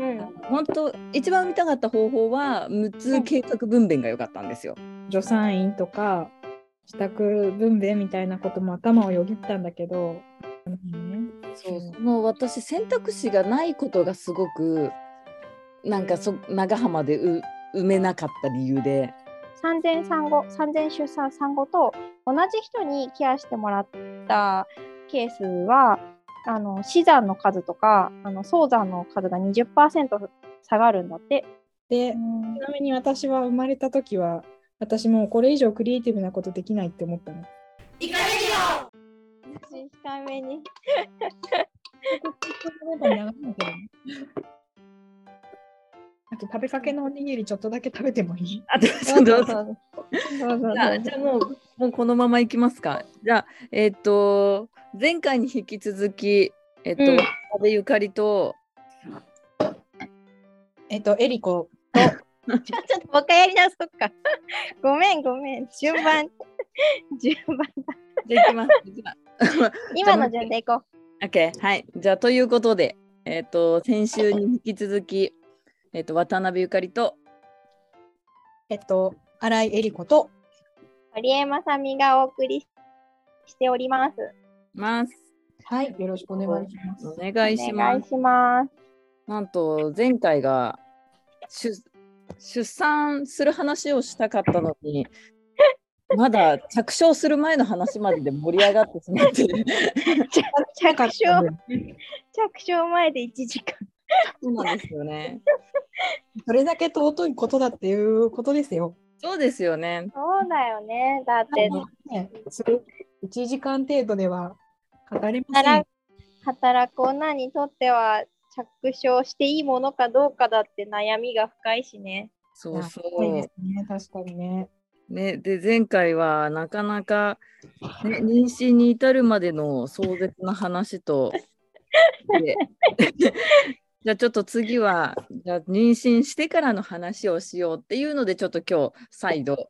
うん。本当一番見たかった方法は無痛計画分娩が良かったんですよ。助産院とか自宅分娩みたいなことも頭をよぎったんだけど、ね、そうその私選択肢がないことがすごくなんかそ長浜でう埋めなかった理由で。産前産後産前出産産後と同じ人にケアしてもらったケースはあの死産の数とかあの早産の数が20%下がるんだって。で、ちなみに私は生まれた時は私もうこれ以上クリエイティブなことできないって思ったの。控えめに。あと食べかけのおにぎりちょっとだけ食べてもいい？あとそうどぞそううそうそうそうじゃあじゃあもうもうこのままいきますか。じゃあえっ、と前回に引き続きえっ、と、うん阿部ゆかりとえっと、エリコちょちょっともう一回やり直そうか。ごめんごめん。順番。順番だ。じゃあいきます。じゃあ今の順でいこう。OK はいじゃあということでえっ、と先週に引き続きえっ、と渡辺ゆかりとえっと、新井エリコと、堀江まさみがお送りしております。ます。はい、よろしくお願いします。お願いします。お願いします。なんと前回が出出産する話をしたかったのに まだ着床する前の話までで盛り上がってしまって着床、着床前で1時間。そうなんですよね。それだけ尊いことだっていうことですよ。そうですよね。そうだよね。だって、ね、それ1時間程度では語れません働。働く女にとっては着床していいものかどうかだって悩みが深いしね。そうそそうでうす。ね、確かにね。ね、で前回はなかなか、ね、妊娠に至るまでの壮絶な話とでじゃあちょっと次はじゃあ妊娠してからの話をしようっていうのでちょっと今日再度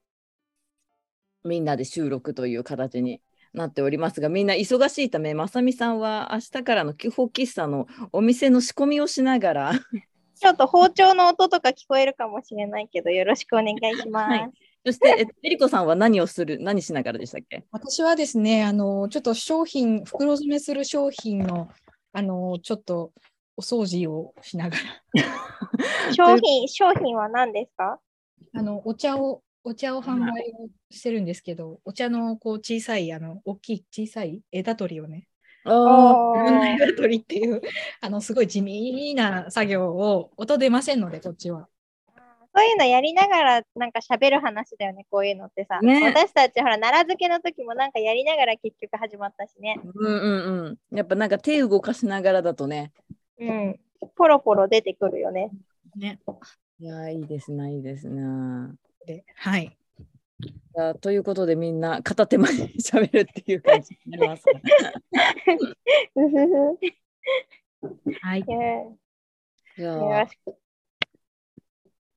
みんなで収録という形になっておりますがみんな忙しいためまさみさんは明日からの基本喫茶のお店の仕込みをしながら。ちょっと包丁の音とか聞こえるかもしれないけど、よろしくお願いします。はい。そしてええりこさんは何をする？何しながらでしたっけ？私はですね、あの、ちょっと商品、袋詰めする商品の、あの、ちょっとお掃除をしながら、商品、商品は何ですか？あの、お茶を、お茶を販売をしてるんですけど、お茶のこう小さい、あの、大きい小さい枝取りをね、枝取りっていう、あの、すごい地味な作業を音出ませんので、こっちは。そういうのやりながらなんか喋る話だよね、こういうのってさ。ね私たちほら、奈良漬けの時もなんかやりながら結局始まったしね。うんうんうん。やっぱなんか手動かしながらだとね。うん。ポロポロ出てくるよね。ね。いやーいいですねいいですね。で、はい。じゃあということでみんな片手間に喋るっていう感じになります はい。うんじゃよあろしく。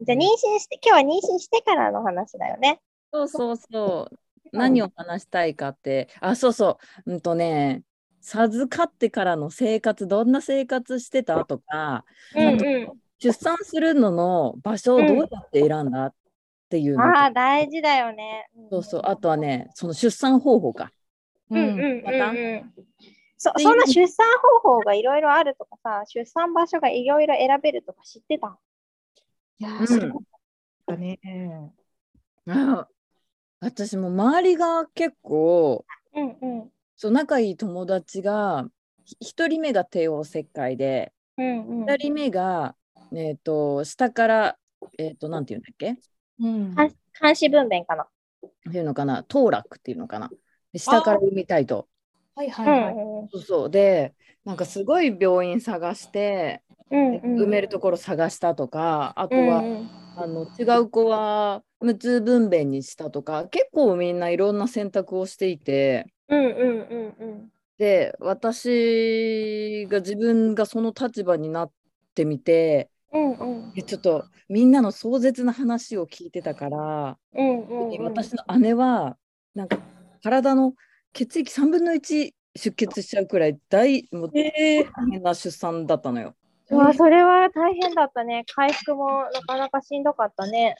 じゃあ妊娠して、今日は妊娠してからの話だよね。そうそうそう。何を話したいかって、あそうそう。うんとね授かってからの生活どんな生活してた？とかうんう出産するのの場所をどうやって選んだ？っていうん。のと、ああ、大事だよね。そうそうあとはねその出産方法か。うんうんうんうん。そでそんな出産方法がいろいろあるとかさ、出産場所がいろいろ選べるとか知ってたいやー、うんそうだね。あ私も周りが結構うんうん。そう仲いい友達がひ1人目が帝王切開でうんうん。2人目が、えー、と下から、えー、となんていうんだっけ？うん。監監視分娩かな。っていうのかな？当落っていうのかな？で下から産みたいと。はいはういはい。んうんそうそうでなんかすごい病院探して、うんうん。埋めるところ探したとかあとは、うんうんあの違う子は無痛分娩にしたとか結構みんないろんな選択をしていてうんうんうんで私が自分がその立場になってみてうん。うんちょっとみんなの壮絶な話を聞いてたから、うんうんうん。私の姉はなんか体の血液3分の1出血しちゃうくらい大もう大変な出産だったのよ。うわそれは大変だったね。回復もなかなかしんどかったね。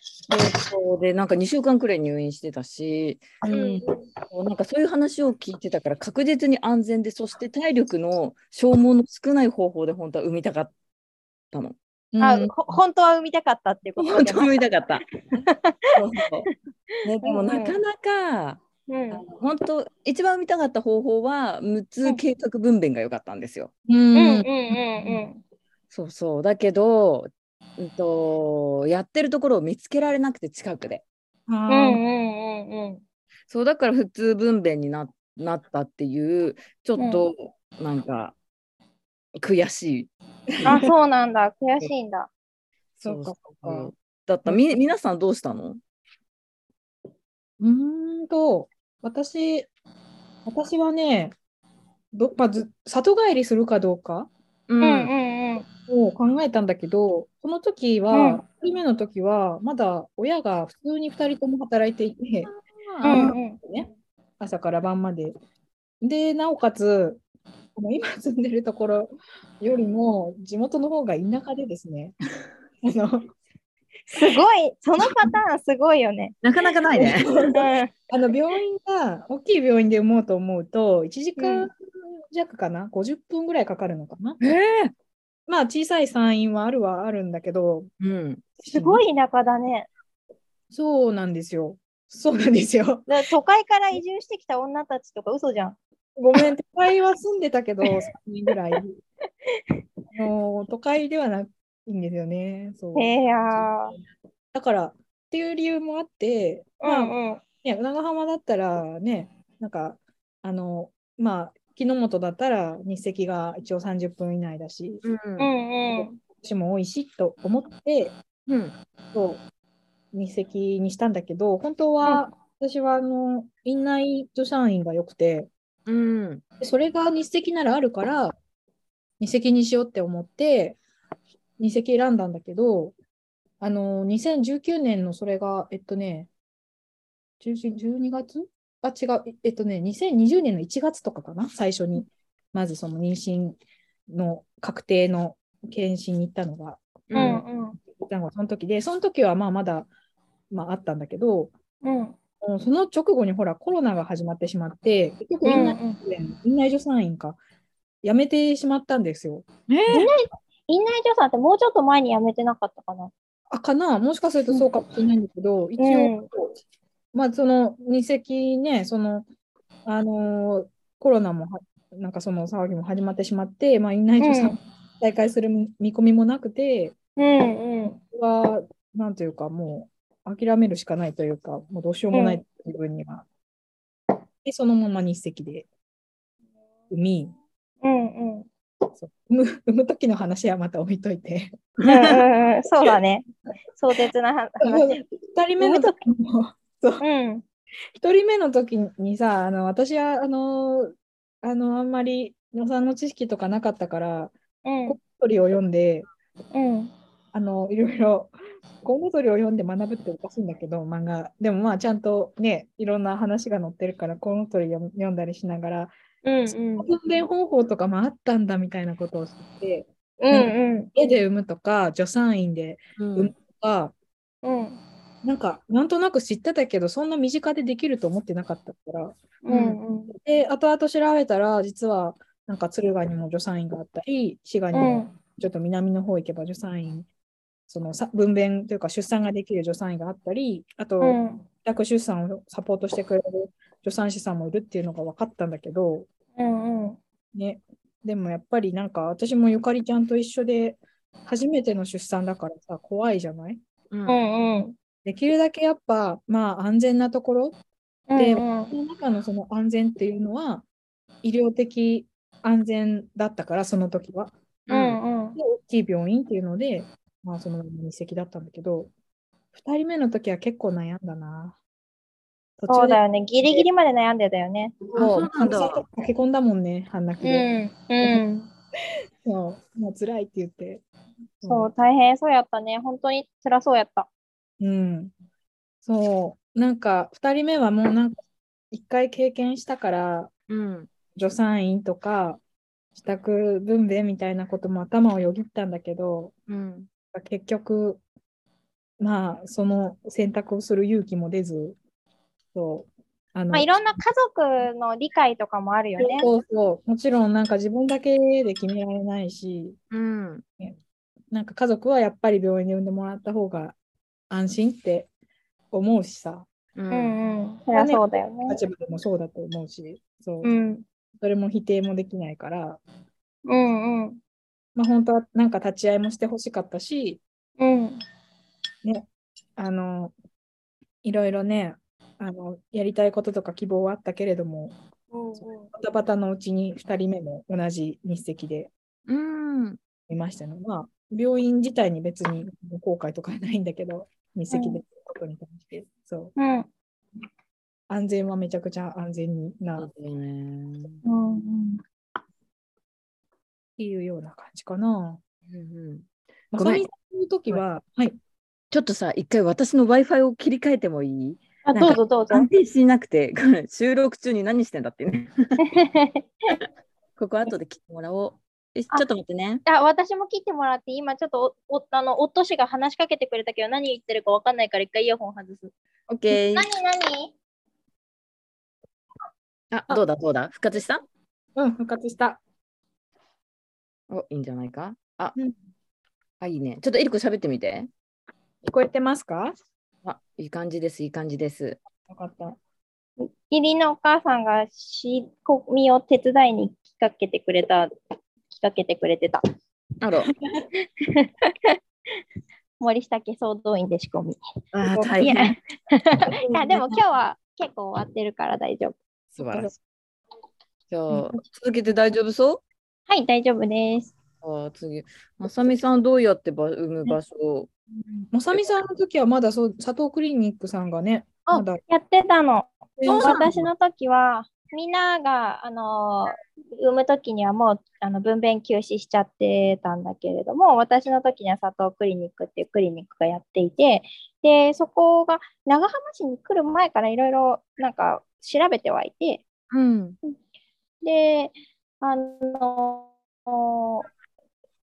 そうでなんか2週間くらい入院してたしうんなんかそういう話を聞いてたから確実に安全でそして体力の消耗の少ない方法で本当は産みたかったの。あ、うんほ本当は産みたかったっていうこと本当は産みたかった。そうそうね、でもなかなか、うん本当一番産みたかった方法は無痛計画分娩が良かったんですよ。ううんんうんうんそうそうだけど、うん、とやってるところを見つけられなくて近くで。うんうんうんうんそうだから普通分娩にななったっていうちょっとなんか悔しい。うん。あ、そうなんだ。悔しいんだ。そうかそうかだったみ皆さんどうしたの？うーんと、私、私はね、どまず里帰りするかどうか？ううんうんうん。を考えたんだけど、その時うんは、1人目の時は、まだ親が普通に2人とも働いていて、うんうんね、朝から晩まで。で、なおかつ、この今住んでるところよりも、地元の方が田舎でですね、あのすごい。そのパターンすごいよね。なかなかないね。うんあの病院が大きい病院で産もうと思うと1時間弱かな、50分ぐらいかかるのかな？えーまあ小さい産院はあるはあるんだけど、うん、すごい田舎だね。そうなんですよ。そうなんですよ。だ都会から移住してきた女たちとか嘘じゃん。ごめん、都会は住んでたけど、3年ぐらい。あの都会ではないんですよね。そうへえやー。だからっていう理由もあって、うまあんうん。ね、長浜だったらね、なんか、あの、まあ、木の本だったら日赤が一応30分以内だし、うん。私も多いしと思って、うん。そう、日赤にしたんだけど、本当は、私はあの院内助産院が良くて、うん。でそれが日赤ならあるから、日赤にしようって思って、日赤選んだんだけど、あの、2019年のそれが、えっとね、10 12月あ、違う、えっとね、2020年の1月とかかな、最初に、まずその妊娠の確定の検診に行ったのが、うんうん。その時で、その時はまあまだ、まあ、あったんだけど、うん。その直後にほらコロナが始まってしまって、結局院内,、院内助産院か、辞めてしまったんですよ。えー？院内助産ってもうちょっと前に辞めてなかったかな？あ、かな。もしかするとそうかもしれないんだけど、一応、うんまあその日赤ね、その、あのーコロナもは、なんかその騒ぎも始まってしまって、まあ院内助産うん再開する見見込みもなくて、うんうん。は、なんというか、もう諦めるしかないというか、もうどうしようもない自分には。で、そのまま日赤で産み、うんうん。そう産む産む時の話はまた置いといて。うんうんうん、そうだね。壮絶な話。2人目の時も、そう、うん。一人目の時にさ、あの私はあのあのあんまり予算の知識とかなかったから、うんコウノトリを読んで、うん。あのいろいろコウノトリを読んで学ぶっておかしいんだけど、漫画。でもまあちゃんとね、いろんな話が載ってるから、コウノトリ読読んだりしながら、うんうん。分娩方法とかもあったんだみたいなことを知って、うんうん。家で産むとか、助産院でうんとか、うん。なんかなんとなく知ってたけど、そんな身近でできると思ってなかったから、うんうん。で、後々調べたら、実は、なんか敦賀にも助産院があったり、滋賀にもうん。ちょっと南の方行けば助産院、そのさ分娩というか出産ができる助産院があったり、あと、うん。自宅出産をサポートしてくれる助産師さんもいるっていうのが分かったんだけど、うんうん。ね、でもやっぱりなんか私もゆかりちゃんと一緒で、初めての出産だからさ、怖いじゃない？うんうんうん。できるだけやっぱ、まあ安全なところうんでうんその中のその安全っていうのは、医療的安全だったから、その時は。うんうん。で大きい病院っていうので、まあ、そのまま日赤だったんだけど、2人目の時は結構悩んだな。途中でそうだよね。ギリギリまで悩んでたよね。あそうなんだ駆け込んだもんね、半泣きうで。ん。うん。そうもう辛いって言って。そう、大変そうやったね。本当に辛そうやった。うん。そう。なんか、2人目はもうなんか、1回経験したから、うん助産院とか、自宅分娩みたいなことも頭をよぎったんだけど、うん。結局、まあ、その選択をする勇気も出ず、そう。あのまあ、いろんな家族の理解とかもあるよね。そうそう。もちろん、なんか自分だけで決められないし、うん。なんか家族はやっぱり病院で産んでもらった方が安心って思うしさ、う。うんんうん。そりゃそうだよね。立場でもそうだと思うし、そう。うん。それも否定もできないから、うんうん。まあ本当はなんか立ち会いもしてほしかったし、うん。あの、いろいろね、あの、やりたいこととか希望はあったけれども、バタバタのうちに2人目も同じ日赤でうん。いましたの。まあ、病院自体に別に後悔とかはないんだけど、日赤でことに対して、そう。うん。安全はめちゃくちゃ安全そなっうんうん。ていうような感じかな。うんうん。まごめんの時は、はい。ちょっとさ、一回私の Wi-Fi を切り替えてもいい？あ、どうぞどうぞ。安定しなくて、収録中に何してんだってね。ここ後で切ってもらおう。ちあょっと待ってね。あ、私も切ってもらって、今ちょっとお、お、あの、夫氏が話しかけてくれたけど、何言ってるかわかんないから、一回イヤホン外す。OK。何何あ、どうだどうだ？復活した？うん、復活した。お、いいんじゃないか？あ、うんあ、いいね。ちょっとエリコ喋ってみて。聞こえてますか？あ、いい感じです、いい感じです。よかった。義理のお母さんが仕込みを手伝いに来かけてくれた、来かけてくれてた。あら、森下家総動員で仕込み。あ大変。いやでも今日は結構終わってるから大丈夫。素晴らしい。じゃあ、続けて大丈夫そう？はい、大丈夫です。あ次、まさみさんどうやってば産む場所？まさみさんの時はまだそう佐藤クリニックさんがね、あまだやってたの私の時は、みんなが、あの産む時にはもうあの分娩休止しちゃってたんだけれども、私の時には佐藤クリニックっていうクリニックがやっていて、で、そこが長浜市に来る前からいろいろなんか調べてはいて、うん。で、あの、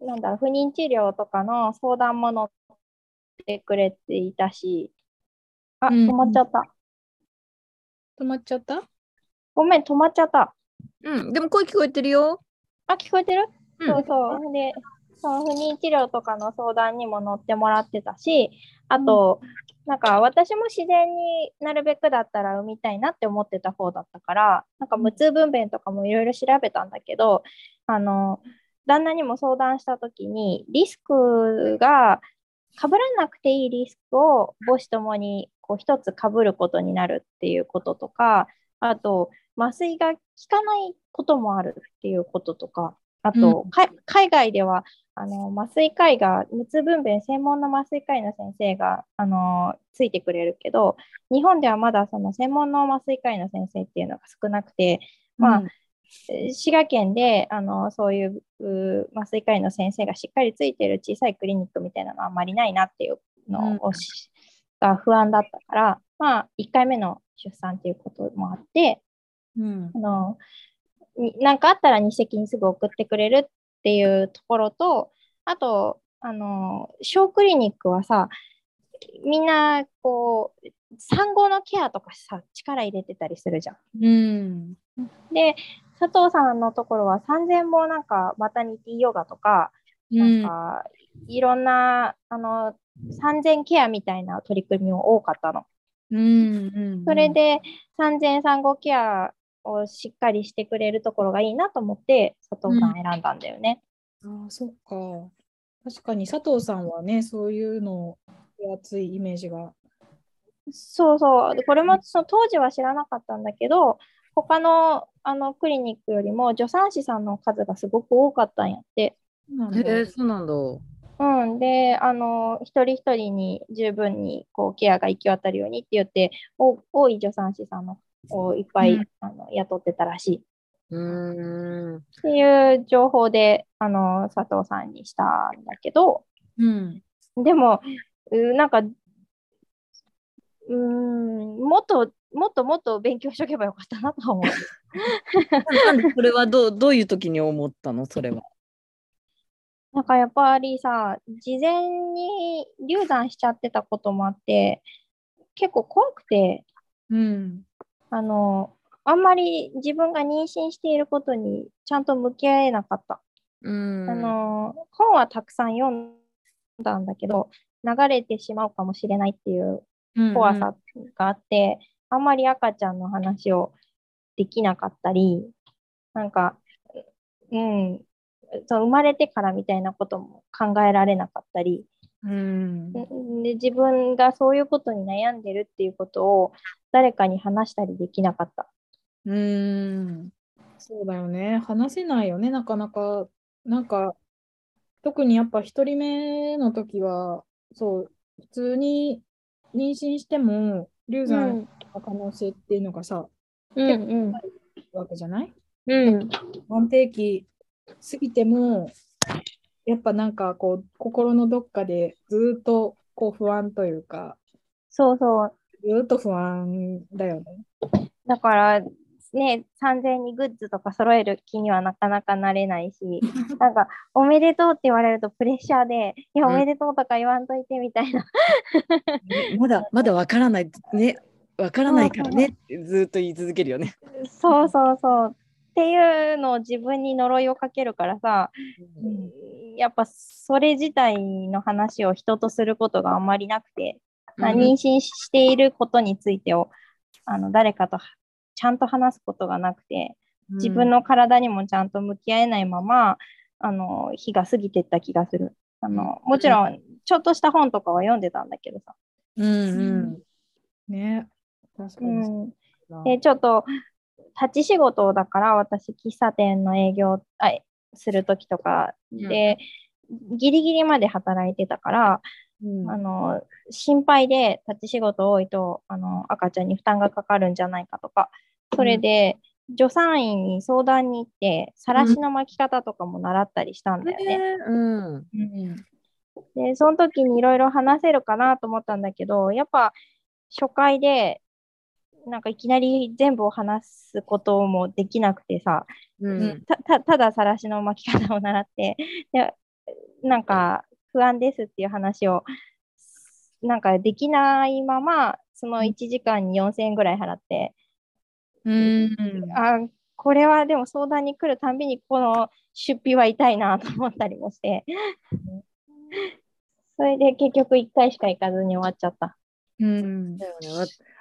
なんだろう、不妊治療とかの相談も乗ってくれていたし、あ、うん止まっちゃった。止まっちゃった？ごめん、止まっちゃった。うん、でも声聞こえてるよ。あ、聞こえてる、うんそうそう。で、その不妊治療とかの相談にも乗ってもらってたし、あと、なんか私も自然になるべくだったら産みたいなって思ってた方だったから、なんか無痛分娩とかもいろいろ調べたんだけど、あの、旦那にも相談したときに、リスクが、被らなくていいリスクを母子ともにこう一つ被ることになるっていうこととか、あと、麻酔が効かないこともあるっていうこととか、あと、うん。か海外ではあの麻酔科医が、無痛分娩専門の麻酔科医の先生があのついてくれるけど、日本ではまだその専門の麻酔科医の先生っていうのが少なくて、まあ、えー滋賀県であのそういうう麻酔科医の先生がしっかりついてる小さいクリニックみたいなのはあんまりないなっていうのをし、が不安だったから、まあ、1回目の出産っていうこともあって、うんあのになんかあったら日赤にすぐ送ってくれるっていうところと、あと、あの、小クリニックはさ、みんな、こう、産後のケアとかさ、力入れてたりするじゃん。うんで、佐藤さんのところは3000もなんかマタニティヨガとか、なんかいろんな、あの、3000ケアみたいな取り組みも多かったの。うんうんそれで産前産後ケアをしっかりしてくれるところがいいなと思って佐藤さん選んだんだよね。ああ、そっか。確かに佐藤さんはね、そういうの手厚いイメージが。そうそう。でこれもその当時は知らなかったんだけど、他のあのクリニックよりも助産師さんの数がすごく多かったんやって。へえ、そうなんだ。うん、で、あの、一人一人に十分にこうケアが行き渡るようにって言って、お多い助産師さんのをいっぱい、うんあの雇ってたらしい。うーん。っていう情報で、あの、佐藤さんにしたんだけど、うん。でも、うなんか、うーん、もっと、もっともっと勉強しとけばよかったなと思う。なんでそれはどうどういう時に思ったの？それは。なんかやっぱりさ、事前に流産しちゃってたこともあって、結構怖くて、うん。あの、あんまり自分が妊娠していることにちゃんと向き合えなかった。うんあの、本はたくさん読んだんだけど、流れてしまうかもしれないっていう怖さがあって、あんまり赤ちゃんの話をできなかったり、なんか、うん、そう生まれてからみたいなことも考えられなかったり、うん。で自分がそういうことに悩んでるっていうことを誰かに話したりできなかった。うん。そうだよね。話せないよね、なかなか。なんか、特にやっぱ一人目の時は、そう、普通に妊娠しても流産の可能性っていうのがさ、うんうんわけじゃない？うん安定期過ぎても、やっぱなんかこう、心のどっかでずっとこう不安というか、そうそう。ずっと不安だよね。だから、ね、3000円にグッズとか揃える気にはなかなかなれないし、なんか、おめでとうって言われるとプレッシャーで、いや、うんおめでとうとか言わんといてみたいな。まだまだわからないねわからないからねってずっと言い続けるよね。そうそうそう。っていうのを自分に呪いをかけるからさ、やっぱそれ自体の話を人とすることがあんまりなくて、まあうん妊娠していることについてをあの誰かとちゃんと話すことがなくて、自分の体にもちゃんと向き合えないまま、あの日が過ぎてった気がする。あのもちろん、ちょっとした本とかは読んでたんだけどさ。うんうん。ね。確かうにちょっと立ち仕事だから、私、喫茶店の営業あするときとかで、ギリギリまで働いてたから、うん。あの心配で立ち仕事多いとあの赤ちゃんに負担がかかるんじゃないかとか、それで、助産院に相談に行って、さらしの巻き方とかも習ったりしたんだよね。うん。うん。で、その時にいろいろ話せるかなと思ったんだけど、やっぱ初回で、なんかいきなり全部を話すこともできなくてさ、うん。たたたださらしの巻き方を習って、でなんか不安ですっていう話を、なんかできないまま、その1時間に4000円ぐらい払って、うん。あこれはでも相談に来るたんびにこの出費は痛いなと思ったりもして、それで結局1回しか行かずに終わっちゃった。うん。だよね。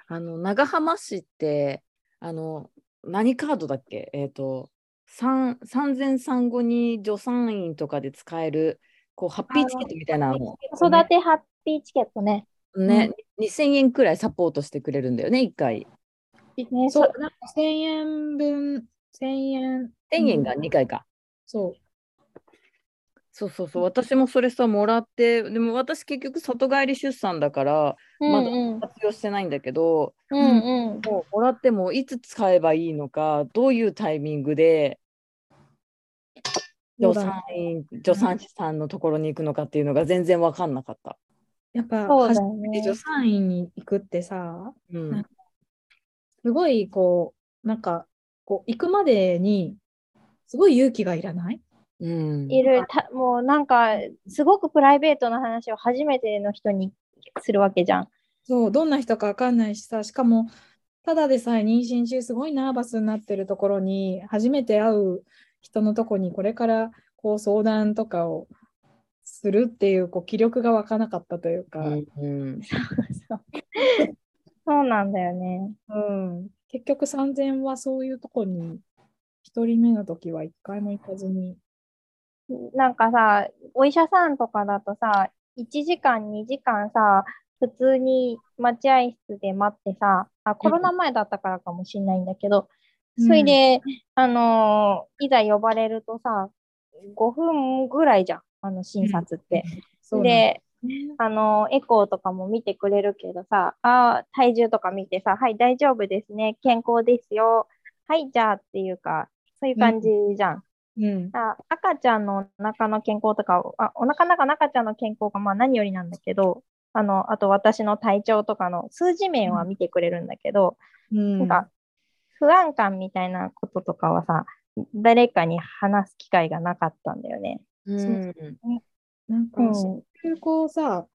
わあの長浜市ってあの何カードだっけ？えっ、と三産前産後に助産院とかで使えるこうハッピーチケットみたいなの子育てハッピーチケットね。ね、2000円くらいサポートしてくれるんだよね、1回。ねそう、なんか1000円分、1000円。1000円が2回か。そそうそうそう、私もそれさ、もらって、でも私結局里帰り出産だから、まだ活用してないんだけど、うんうん。もうもらってもいつ使えばいいのか、どういうタイミングで助産院、助産師さんのところに行くのかっていうのが全然分かんなかった。う。やっぱ、初めて助産院に行くってさ、うん。すごいこう、なんか、こう、行くまでに、すごい勇気がいらない？うんいるたもうなんかすごくプライベートな話を初めての人にするわけじゃん。そう、どんな人かわかんないしさ、しかも、ただでさえ妊娠中すごいナーバスになってるところに、初めて会う人のとこにこれからこう相談とかをするっていうこう気力が湧かなかったというか、うんうん。そうなんだよね。うん、結局3000はそういうとこに一人目の時は一回も行かずに、なんかさ、お医者さんとかだとさ、1時間、2時間さ、普通に待合室で待ってさ、あ、コロナ前だったからかもしれないんだけど、それで、あのーいざ呼ばれるとさ、5分ぐらいじゃん、あの診察って。そうなんだで、あの、エコーとかも見てくれるけどさ、あー体重とか見てさ、はい、大丈夫ですね、健康ですよ、はい、じゃあっていうか、そういう感じじゃん。うん、あ赤ちゃんのお腹の健康とか、あお腹の中の赤ちゃんの健康がまあ何よりなんだけど、あの、あと私の体調とかの数字面は見てくれるんだけど、うん。なんか不安感みたいなこととかはさ、誰かに話す機会がなかったんだよね。うん。なんか、うん。そういうこうさ、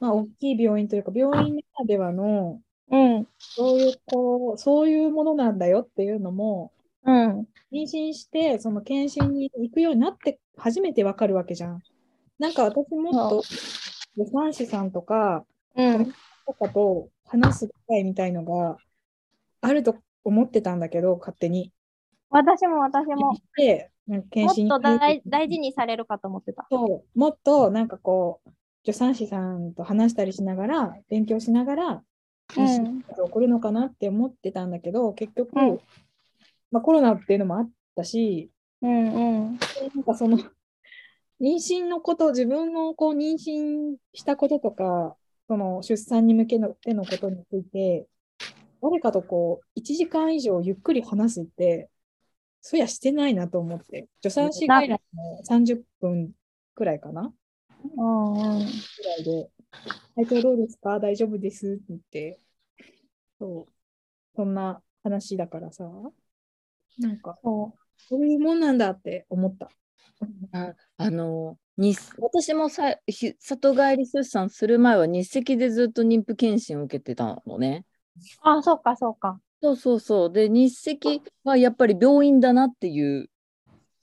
まあ、大きい病院というか、病院ならではの、うん、そういう、こう、そういうものなんだよっていうのも、うん、妊娠して、その検診に行くようになって初めてわかるわけじゃん。なんか私もっと助産師さんとか、うん、とかと話す機会みたいのがあると思ってたんだけど、勝手に。私も私も、で、なんかも検診にっと大大事にされるかと思ってた。そう。もっとなんかこう、助産師さんと話したりしながら、勉強しながら、妊娠が起こるのかなって思ってたんだけど、結局、うんまあ、コロナっていうのもあったし、うん、うん、なんかその、妊娠のこと、自分のこう妊娠したこととか、その出産に向けのてのことについて、誰かとこう、1時間以上ゆっくり話すって、そりゃしてないなと思って、助産師外来も30分くらいかな？うん、うん。くらいで、体調どうですか？大丈夫ですって言って、そう、そんな話だからさ、なんか、そそういうもんなんだって思った。ああのに私もさひ里帰り出産する前は日赤でずっと妊婦検診を受けてたのね。う。あ、そうか、そうか。そうそうそう。で日赤はやっぱり病院だなっていう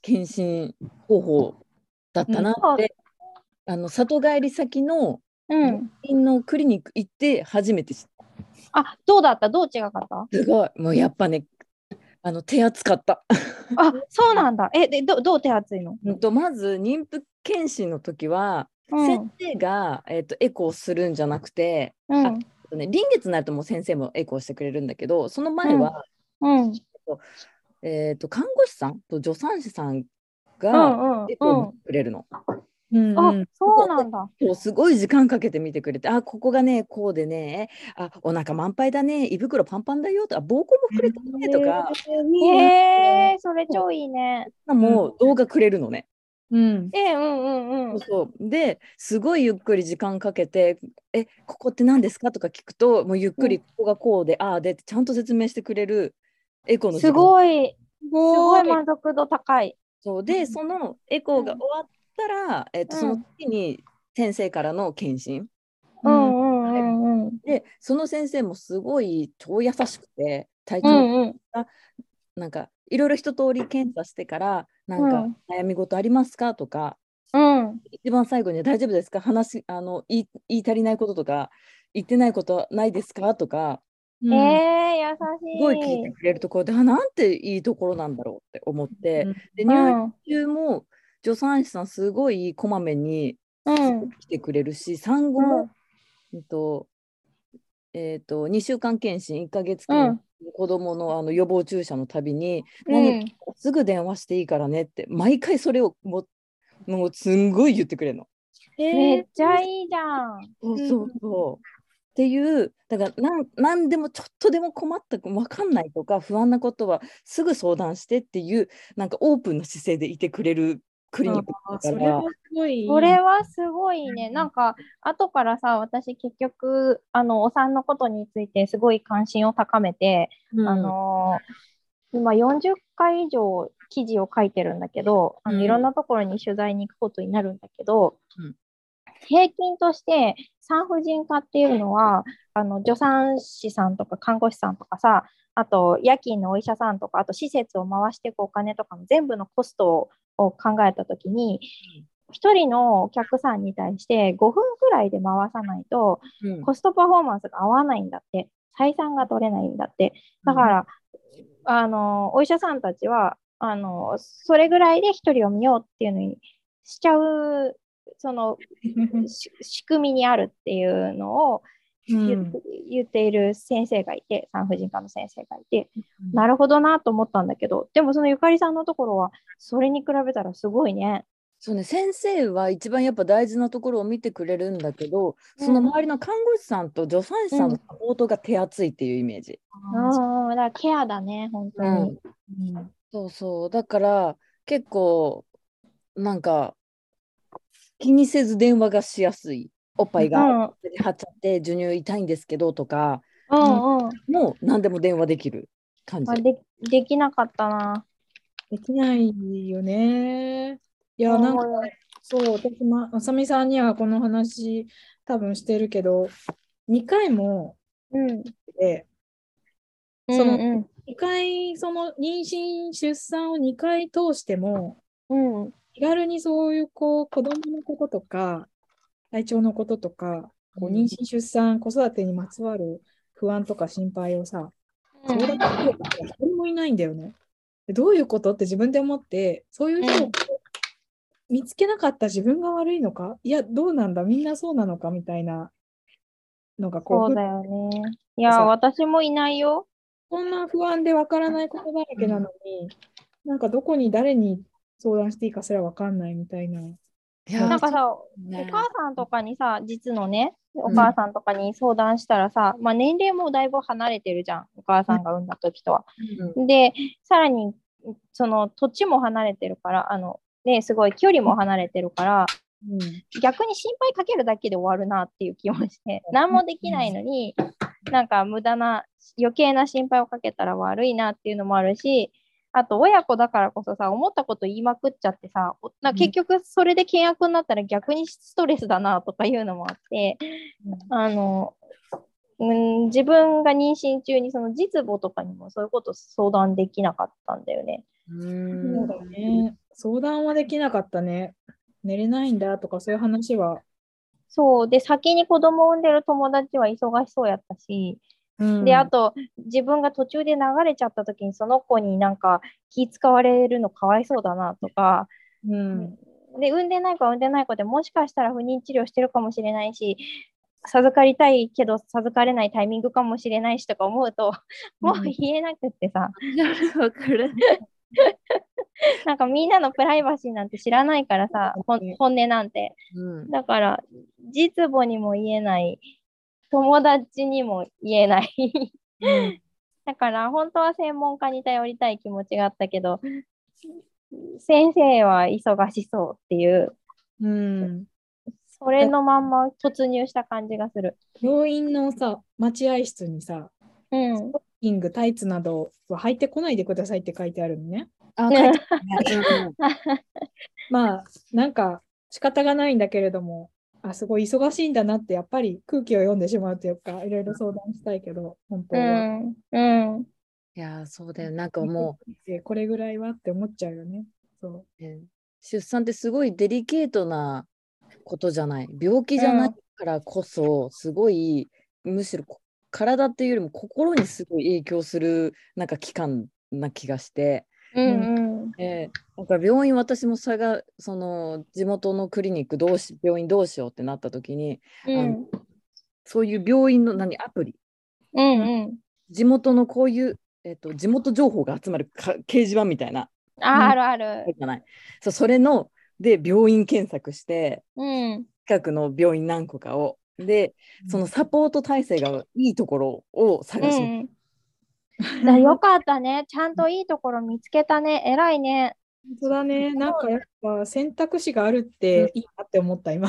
検診方法だったなうんって、あの里帰り先のうん病。院のクリニック行って初めて知った。あ、どうだった？どう違かった？すごい。もうやっぱねあの手厚かった。あ、そうなんだ。え、で、どどう手厚いの？うんとまず妊婦検診の時は、うん先生が、えっとエコーするんじゃなくて、うん。あね、臨月になるともう先生もエコーしてくれるんだけどその前は、うん。えー、と看護師さんと助産師さんうがん。うん。エコーを見てくれるの。うんあ、そうなんだ。すごい時間かけて見てくれて、あ、ここがね、こうでね、あ、お腹満杯だね、胃袋パンパンだよとか、膀胱も膨れてるねとか、へえ、それ超いいね。もう動画くれるのね。うん。え、うんうんうん。そうですごいゆっくり時間かけて「えここって何ですか?」とか聞くともうゆっくりうここがこうで、ああでちゃんと説明してくれるエコーの時す間ごい、すすごい満足度高い。そうでそのエコーが終わったら、えっと、うんその次に先生からの検診うんうんうんうん。でその先生もすごい超優しくて体う調、んうん。なんかいろいろ一通り検査してからなんかうん悩み事ありますかとかうん。一番最後に大丈夫ですか？話あの言い言い足りないこととか言ってないことはないですか？とかうんえー、優すごい聞いてしい。くれるところであなんていいところなんだろうって思って、うんでう入院ん。中も助産師さんすごいこまめにうん。来てくれるし産後も、うんとえー、と2週間検診1ヶ月間、うん子供のあの予防注射のたびに、う何？ん。すぐ電話していいからねって毎回それをもうもうすんごい言ってくれるの。めっちゃいいじゃん。そうそうそう。っていうだからなんなんでもちょっとでも困った分かんないとか不安なことはすぐ相談してっていうなんかオープンな姿勢でいてくれるクリニックあだからそれはすごい。これはすごいね。なんか、後からさ、私結局、あの、お産のことについてすごい関心を高めて、うん、あのー今40回以上記事を書いてるんだけど、あうんのいろんなところに取材に行くことになるんだけど、うん平均として産婦人科っていうのは、あの助産師さんとか看護師さんとかさ、あと夜勤のお医者さんとか、あと施設を回していくお金とかの全部のコストを考えたときに、1人のお客さんに対して5分くらいで回さないと、うん。コストパフォーマンスが合わないんだって、採算が取れないんだって。だから、あの、お医者さんたちは、あの、それぐらいで一人を見ようっていうのにしちゃう、その、し仕組みにあるっていうのを言,、っている先生がいて、産婦人科の先生がいて、うんなるほどなと思ったんだけど、でもそのゆかりさんのところは、それに比べたらすごいね。そうね先生は一番やっぱ大事なところを見てくれるんだけど、うんその周りの看護師さんと助産師さんのサポートが手厚いっていうイメージ。うん、だからケアだね、本当に。うんそうそうだから結構なんか気にせず電話がしやすい。おっぱいうんが張っちゃって授乳痛いんですけどとかうんうんもう何でも電話できる感じあ。でできなかったな。できないよね。いや、なんか、そう、私、ま、まさみさんにはこの話多分してるけど、2回もうん。で、そそのの、2回、その妊娠、出産を2回通しても、うん。うん。気軽にそういうこう子供のこととか、体調のこととか、こう妊娠、出産、子育てにまつわる不安とか心配をさ、相談できる人が一人もいないんだよね。でどういうことって自分で思って、そういう人をうん見つけなかった自分が悪いのかいや、どうなんだみんなそうなのかみたいなのがこう、そうだよね。いや、私もいないよ。こんな不安でわからないことだらけなのに、なんかどこに誰に相談していいかすらわかんないみたいな。なんかさ、おね。母さんとかにさ、実のね、お母さんとかに相談したらさ、まあ年齢もだいぶ離れてるじゃん、お母さんが産んだ時とは。で、さらに、その土地も離れてるから、あの、ね、すごい距離も離れてるから、うん。逆に心配かけるだけで終わるなっていう気もして、何もできないのに、なんか無駄な、余計な心配をかけたら悪いなっていうのもあるし、あと親子だからこそさ、思ったこと言いまくっちゃってさ、おなうん結局それで契約になったら逆にストレスだなとかいうのもあって、あの、うん、自分が妊娠中にその実母とかにもそういうこと相談できなかったんだよね。うんそうだね。相談はできなかったね。寝れないんだとかそういう話は。そう。で、先に子供を産んでる友達は忙しそうやったし、で、あと、自分が途中で流れちゃった時にその子になんか気使われるのかわいそうだなとか、うん、で、産んでない子は産んでない子でもしかしたら不妊治療してるかもしれないし、授かりたいけど授かれないタイミングかもしれないしとか思うと、もう言えなくってさ、わかる。なんかみんなのプライバシーなんて知らないからさ、本音なんて。うん。だから、実母にも言えない、友達にも言えない。うんだから、本当は専門家に頼りたい気持ちがあったけど、先生は忙しそうっていう、うん。それのまんま突入した感じがする。病院のさ、待合室にさ、うん。ストッキング、タイツなどは履いてこないでくださいって書いてあるのね。あ、書いてあるね まあ、なんか仕方がないんだけれども、あ、すごい忙しいんだなって、やっぱり空気を読んでしまうというか、いろいろ相談したいけど、本当うは。ん。うん。いやー、そうだよ。なんかもえ これぐらいはって思っちゃうよね。そう。う、ね出産ってすごいデリケートなことじゃない。病気じゃないからこそ、すごい、むしろこ体っていうよりも心にすごい影響するなんか期間な気がして。うん。えーなんか病院私もさがその地元のクリニックどうし病院どうしようってなった時にうん。そういう病院の何アプリうん。うん。地元のこういう、えっと地元情報が集まるか掲示板みたいなああるある。じゃないそうそれので病院検索してうん。近くの病院何個かをでそのサポート体制がいいところをう探します、ん。だ よかったね。ちゃんといいところ見つけたね。偉いね。本当だね。なんかやっぱ選択肢があるっていいなって思った、今。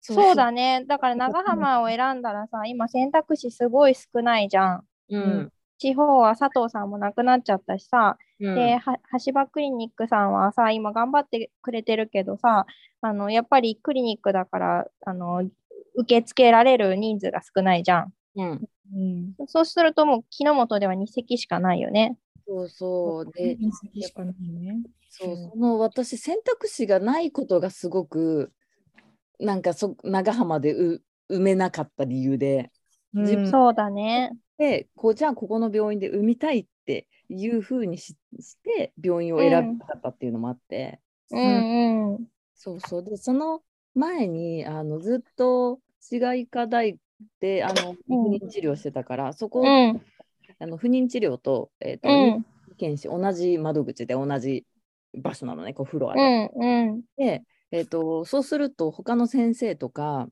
そうだね。だから長浜を選んだらさ、今選択肢すごい少ないじゃん。うん地方は佐藤さんも亡くなっちゃったしさ、うんで、は橋場クリニックさんはさ、今頑張ってくれてるけどさ、あの、やっぱりクリニックだから、あの、受け付けられる人数が少ないじゃん。うん。うん。そうするともう木の元では2席しかないよね。そうそう。で私選択肢がないことがすごくなんかそ長浜でう埋めなかった理由で。自うん。そうだね。でこうじゃあここの病院で産みたいっていうふうにしして病院を選びたかったっていうのもあって、うん。うん。そうそう。でその前にあのずっと市外科大であのうん不妊治療してたから、そこ、うん。あの不妊治療と,、えーとうん。検診同じ窓口で同じ場所なのねこうフロアうで。で、えー、とそうすると他の先生とか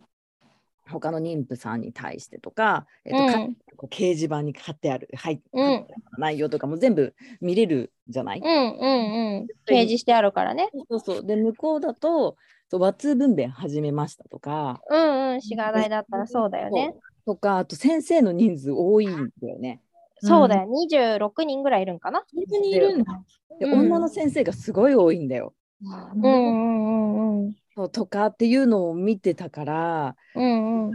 他の妊婦さんに対してとか、えーとかうんこう掲示板に貼ってある、はいうん内容とかも全部見れるじゃない、うん。うん。うん。掲示してあるからね。そうそうで向こうだとそう和通分娩始めましたとかうんうん。分子が大だったらそうだよね。とか、あと先生の人数多いんだよね。そうだよ、26人ぐらいいるんかな。本当にいるんだ。で、うん女の先生がすごい多いんだよ。うんうんうんうん。そうとかっていうのを見てたから、うんうん、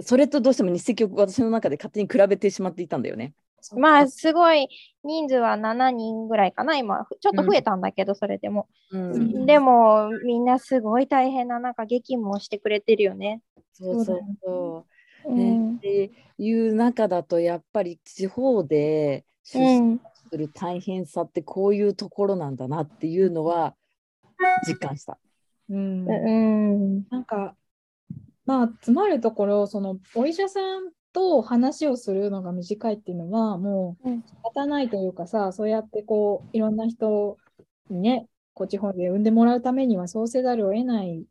それとどうしても日赤を私の中で勝手に比べてしまっていたんだよね。まあすごい人数は7人ぐらいかな今。ちょっと増えたんだけど、それでも、うん、でもみんなすごい大変な中激務をしてくれてるよね。そうそうそう。う。ん。ね、っていう中だとやっぱり地方で出う産んする大変さってこういうところなんだなっていうのは実感した。うん。うん。なんか、まあ、詰まるところ、そのお医者さんと話をするのが短いっていうのは、もううん。仕方ないというかさ、そうやってこういろんな人にね、こう地方で産んでもらうためにはそうせざるを得ない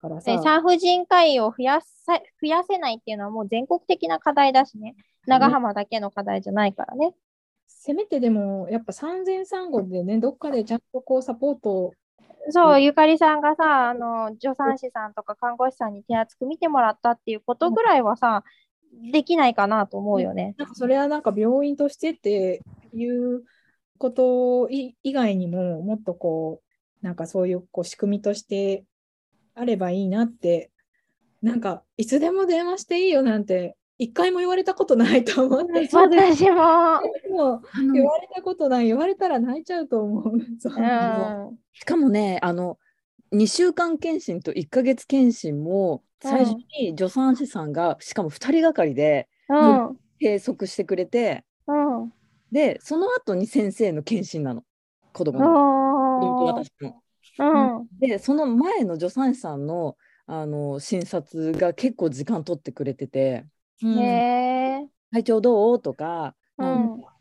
からでさ、産婦人科医を増やさ増やせないっていうのはもう全国的な課題だしね。長浜だけの課題じゃないからね。せめてでも、やっぱ産前産後でね、どっかでちゃんとこうサポート。そう、ゆかりさんがさ、あの助産師さんとか看護師さんに手厚く見てもらったっていうことぐらいはさ、できないかなと思うよね。なんかそれはなんか病院としてっていうこと以以外にももっとこうなんかそういうこう仕組みとしてあればいいなってなんかいつでも電話していいよなんて一回も言われたことないと思って 私も。も言われたことない言われたら泣いちゃうと思う。そううんしかもねあの2週間検診と1ヶ月検診も最初に助産師さんが、しかも2人がかりでうん。計測してくれてうん。でその後に先生の検診なの。子供の。私の。うん。でその前の助産師さんのあの診察が結構時間取ってくれててうんへえ「体調どう?」とか、うなんか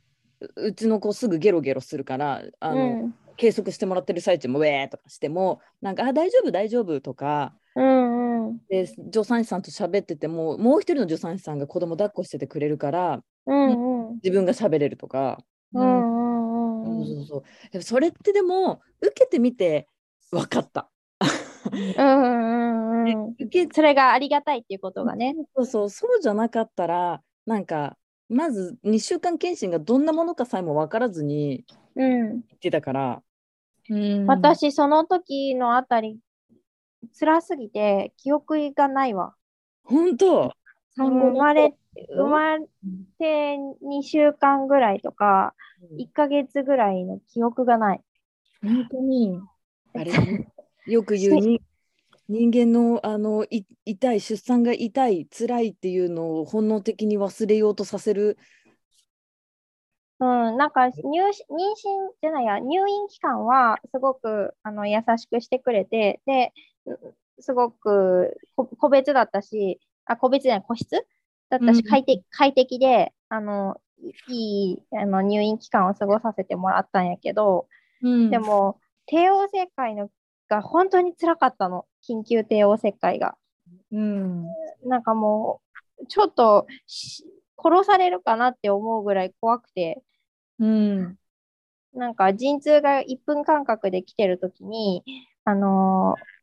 うちの子すぐゲロゲロするからあの、うん。計測してもらってる最中も「ウェー」とかしてもなんか「あ大丈夫大丈夫」とかうんうんで助産師さんと喋っててももう一人の助産師さんが子供抱っこしててくれるからうんうん。自分が喋れるとか、うんうんうんそうそうそう。でもそれってでも受けてみて分かった。うんうんうん受けそれがありがたいっていうことがね。そうそう。そうじゃなかったらなんかまず2週間検診がどんなものかさえも分からずにうん。行ってたから、うん私、その時のあたり、辛すぎて記憶がないわ。本当？生まれ、生まれて2週間ぐらいとか、1ヶ月ぐらいの記憶がない。本当に？あれ？ねよく言う。に人間のあのい痛い出産が痛い辛いっていうのを本能的に忘れようとさせるうん、なんか入し妊娠じゃないや、入院期間はすごくあの優しくしてくれて、で、うすごくこ個別だったし、あ、個別じゃない、個室？だったし、うん快適快適で、あの、いいあの入院期間を過ごさせてもらったんやけど、うん。でも、帝王切開のが本当に辛かったの、緊急帝王切開が。うん。なんかもう、ちょっとし殺されるかなって思うぐらい怖くて、うん。なんか陣痛が1分間隔で来てるときに、あのー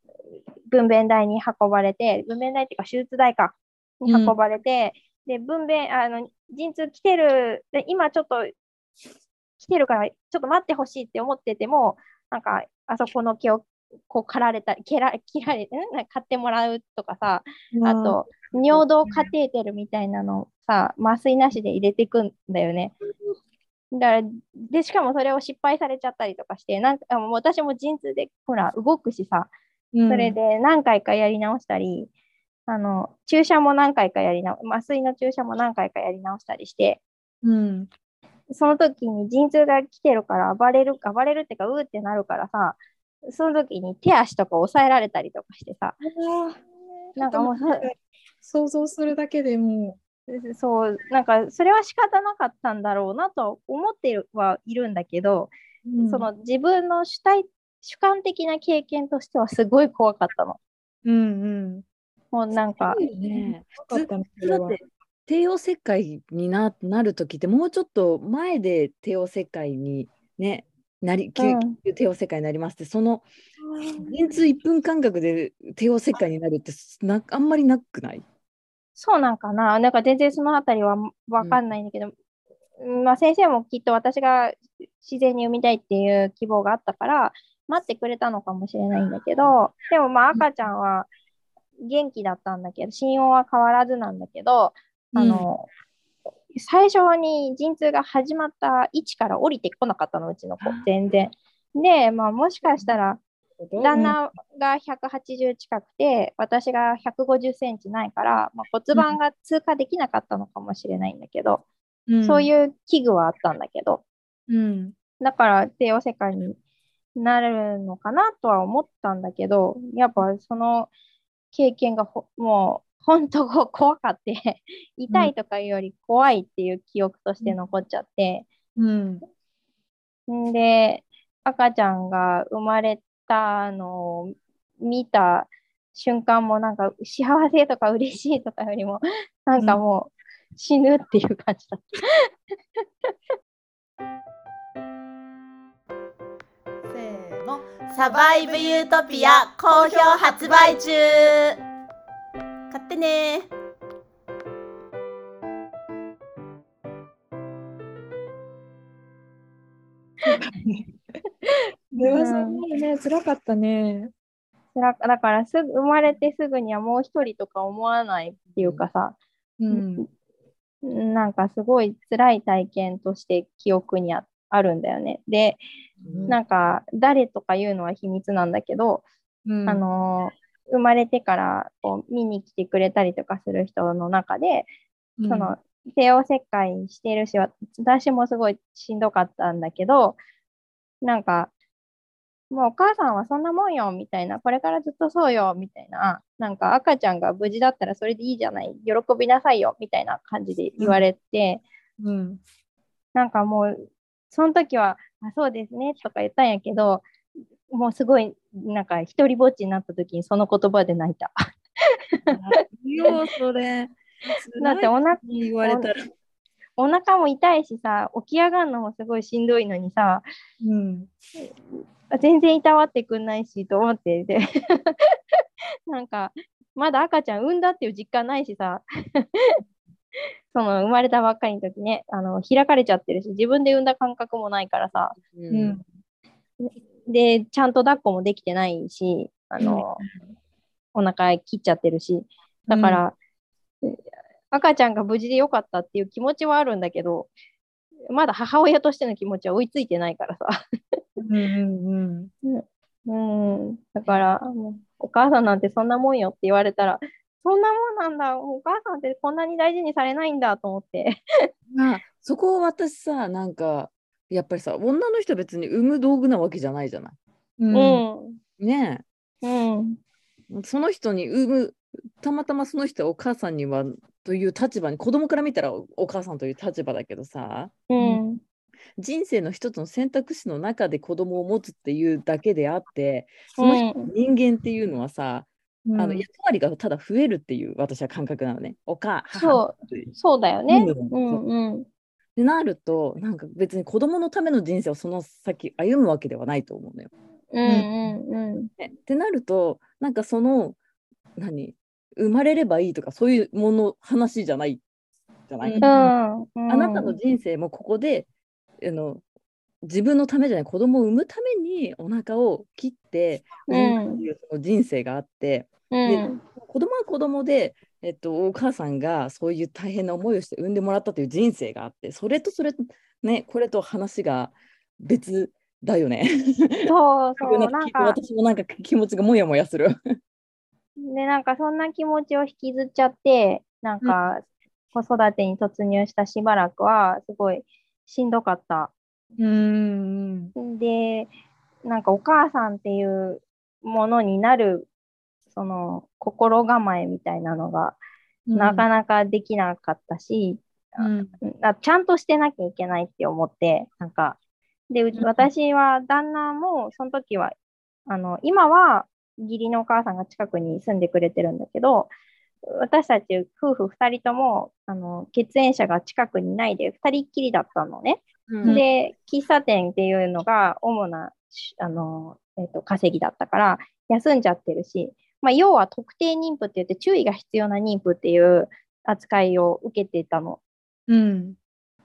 分娩台に運ばれて、分娩台っていうか手術台か、にうん。運ばれて、で、分娩、あの、陣痛来てる、で、今ちょっと来てるから、ちょっと待ってほしいって思ってても、なんか、あそこの毛をこう刈られた、切ら切られ、ん？買ってもらうとかさ、あと、尿道カテーテルみたいなのをさ、麻酔なしで入れていくんだよね。だからで、しかもそれを失敗されちゃったりとかして、なんかあもう私も陣痛で、ほら、動くしさ、うん。それで何回かやり直したり、あの、注射も何回かやり直、麻酔の注射も何回かやり直したりして、うん。その時に陣痛が来てるから暴れる、暴れるってか、うーってなるからさ、その時に手足とか押さえられたりとかしてさ、なんかもうそ、想像するだけでもそう、なんかそれは仕方なかったんだろうなと思ってはいるんだけど、う、うん。その自分の主体主観的な経験としてはすごい怖かったの。うんうん。もうなんか、ね。怖かったねそれはだって帝王切開にななる時ってもうちょっと前で帝王切開にねなり帝王切開になりますってその陣痛1分間隔で帝王切開になるってなあんまりなくない？そうなんかな。なんか全然そのあたりはわかんないんだけど、うん。まあ、先生もきっと私が自然に産みたいっていう希望があったから待ってくれたのかもしれないんだけど。でもまあ赤ちゃんは元気だったんだけど心音は変わらずなんだけど、あの最初に陣痛が始まった位置から降りてこなかったのうちの子。全然。で、まあ、もしかしたら旦那が180近くて、私が150センチないから、まあ、骨盤が通過できなかったのかもしれないんだけど、そうういう器具はあったんだけど、ん。うん。だから帝王切開になるのかなとは思ったんだけど、やっぱその経験がほもう本当こ怖かって、痛いとかいうより怖いっていう記憶として残っちゃって、うん。んで、赤ちゃんが生まれたのを見た瞬間もなんか幸せとか嬉しいとかよりもなんかもう死ぬっていう感じだった。せーの。サバイブユートピア好評発売中。買ってね れはそうね、辛かったね。だからすぐ生まれてすぐにはもう一人とか思わないっていうかさ、うん。なんかすごい辛い体験として記憶にああるんだよね。で、なんか誰とか言うのは秘密なんだけど、うん。あ、の生まれてからこう見に来てくれたりとかする人の中で、うん。その帝王切開してるし、私もすごいしんどかったんだけど、なんか、もうお母さんはそんなもんよ、みたいな、これからずっとそうよ、みたいな、なんか赤ちゃんが無事だったらそれでいいじゃない、喜びなさいよ、みたいな感じで言われて、うん。なんかもう、その時は、あ、そうですね、とか言ったんやけど、もうすごい、なんか、一人ぼっちになった時にその言葉で泣いた。ようそれ。だってお腹言われたら。お腹も痛いしさ、起き上がるのもすごいしんどいのにさ、うん。全然いたわってくんないしと思って。て、なんか、まだ赤ちゃん産んだっていう実感ないしさ、その生まれたばっかりの時ね、あの開かれちゃってるし、自分で産んだ感覚もないからさ、ううん。で、ちゃんと抱っこもできてないし、あの、お腹切っちゃってるし、だから、赤ちゃんが無事でよかったっていう気持ちはあるんだけど、まだ母親としての気持ちは追いついてないからさ。うんうんうん、だから、お母さんなんてそんなもんよって言われたら、そんなもんなんだ、お母さんってこんなに大事にされないんだと思って。まあ、そこを私さ、なんか、やっぱりさ、女の人は別に産む道具なわけじゃないじゃない。うん。ねうん、え。その人に産む、たまたまその人はお母さんにはという立場に、子供から見たらおお母さんという立場だけどさ、うん、人生の一つの選択肢の中で子供を持つっていうだけであって、その人うん人間っていうのはさ、あの役割がただ増えるっていう私は感覚なのね。お母、母そう。そうだよね。ううん、うん、ってなると、なんか別に子供のための人生をその先歩むわけではないと思うのよ。うん、うん、ね。ってなると、なんかその、何、生まれればいいとかそういうもの話じゃないじゃない、うんうん。あなたの人生もここであの自分のためじゃない子供を産むためにお腹を切っていうその人生があって、うん、子供は子供で、えっと、お母さんがそういう大変な思いをして産んでもらったという人生があってそれとそれねこれと話が別だよね。そうそう、なんか、私もなんか気持ちがもやもやする。で、なんかそんな気持ちを引きずっちゃって、なんか子育てに突入したしばらくは、すごいしんどかった。うん。で、なんかお母さんっていうものになる、その心構えみたいなのが、なかなかできなかったし、うん。あちゃんとしてなきゃいけないって思って、なんか、で、私は旦那も、その時は、あの、今は義理のお母さんが近くに住んでくれてるんだけど、私たち夫婦2人とも、あの、血縁者が近くにいないで、2人っきりだったのね。うんで、喫茶店っていうのが主な、しあの、えっと稼ぎだったから休んじゃってるし、まあ、要は特定妊婦って言って注意が必要な妊婦っていう扱いを受けてたの。うん。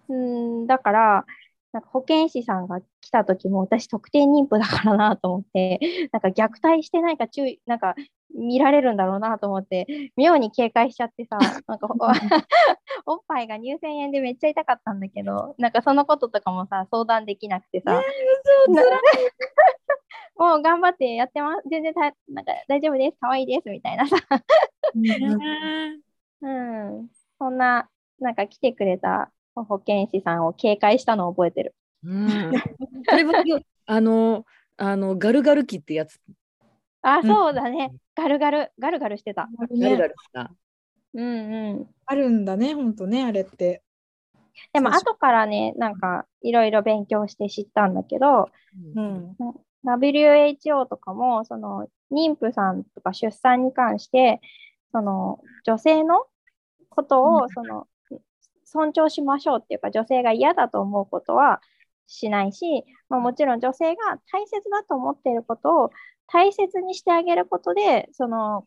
うんだからなんか保健師さんが来た時も私特定妊婦だからなと思って なんか虐待してないか注意なんか見られるんだろうなと思って妙に警戒しちゃってさ なんか おっぱいが乳腺炎でめっちゃ痛かったんだけどなんかそのこととかもさ相談できなくてさ、なもう頑張ってやってます。全然たなんか大丈夫です。可愛いです。みたいなさ、うん、そんななんか来てくれた保健師さんを警戒したのを覚えてる。うん、それは あのあのガルガル期ってやつ。あ、うんそうだね。ガルガル、ガルガルしてた。ガルガルした。うんうん。あるんだね、ほんとね、あれって。でも後からね、なんかいろいろ勉強して知ったんだけど、うん。WHO とかも、その妊婦さんとか出産に関して、その女性のことうんをその尊重しましょうっていうか、女性が嫌だと思うことはしないし、まあ、もちろん女性が大切だと思っていることを大切にしてあげることで、その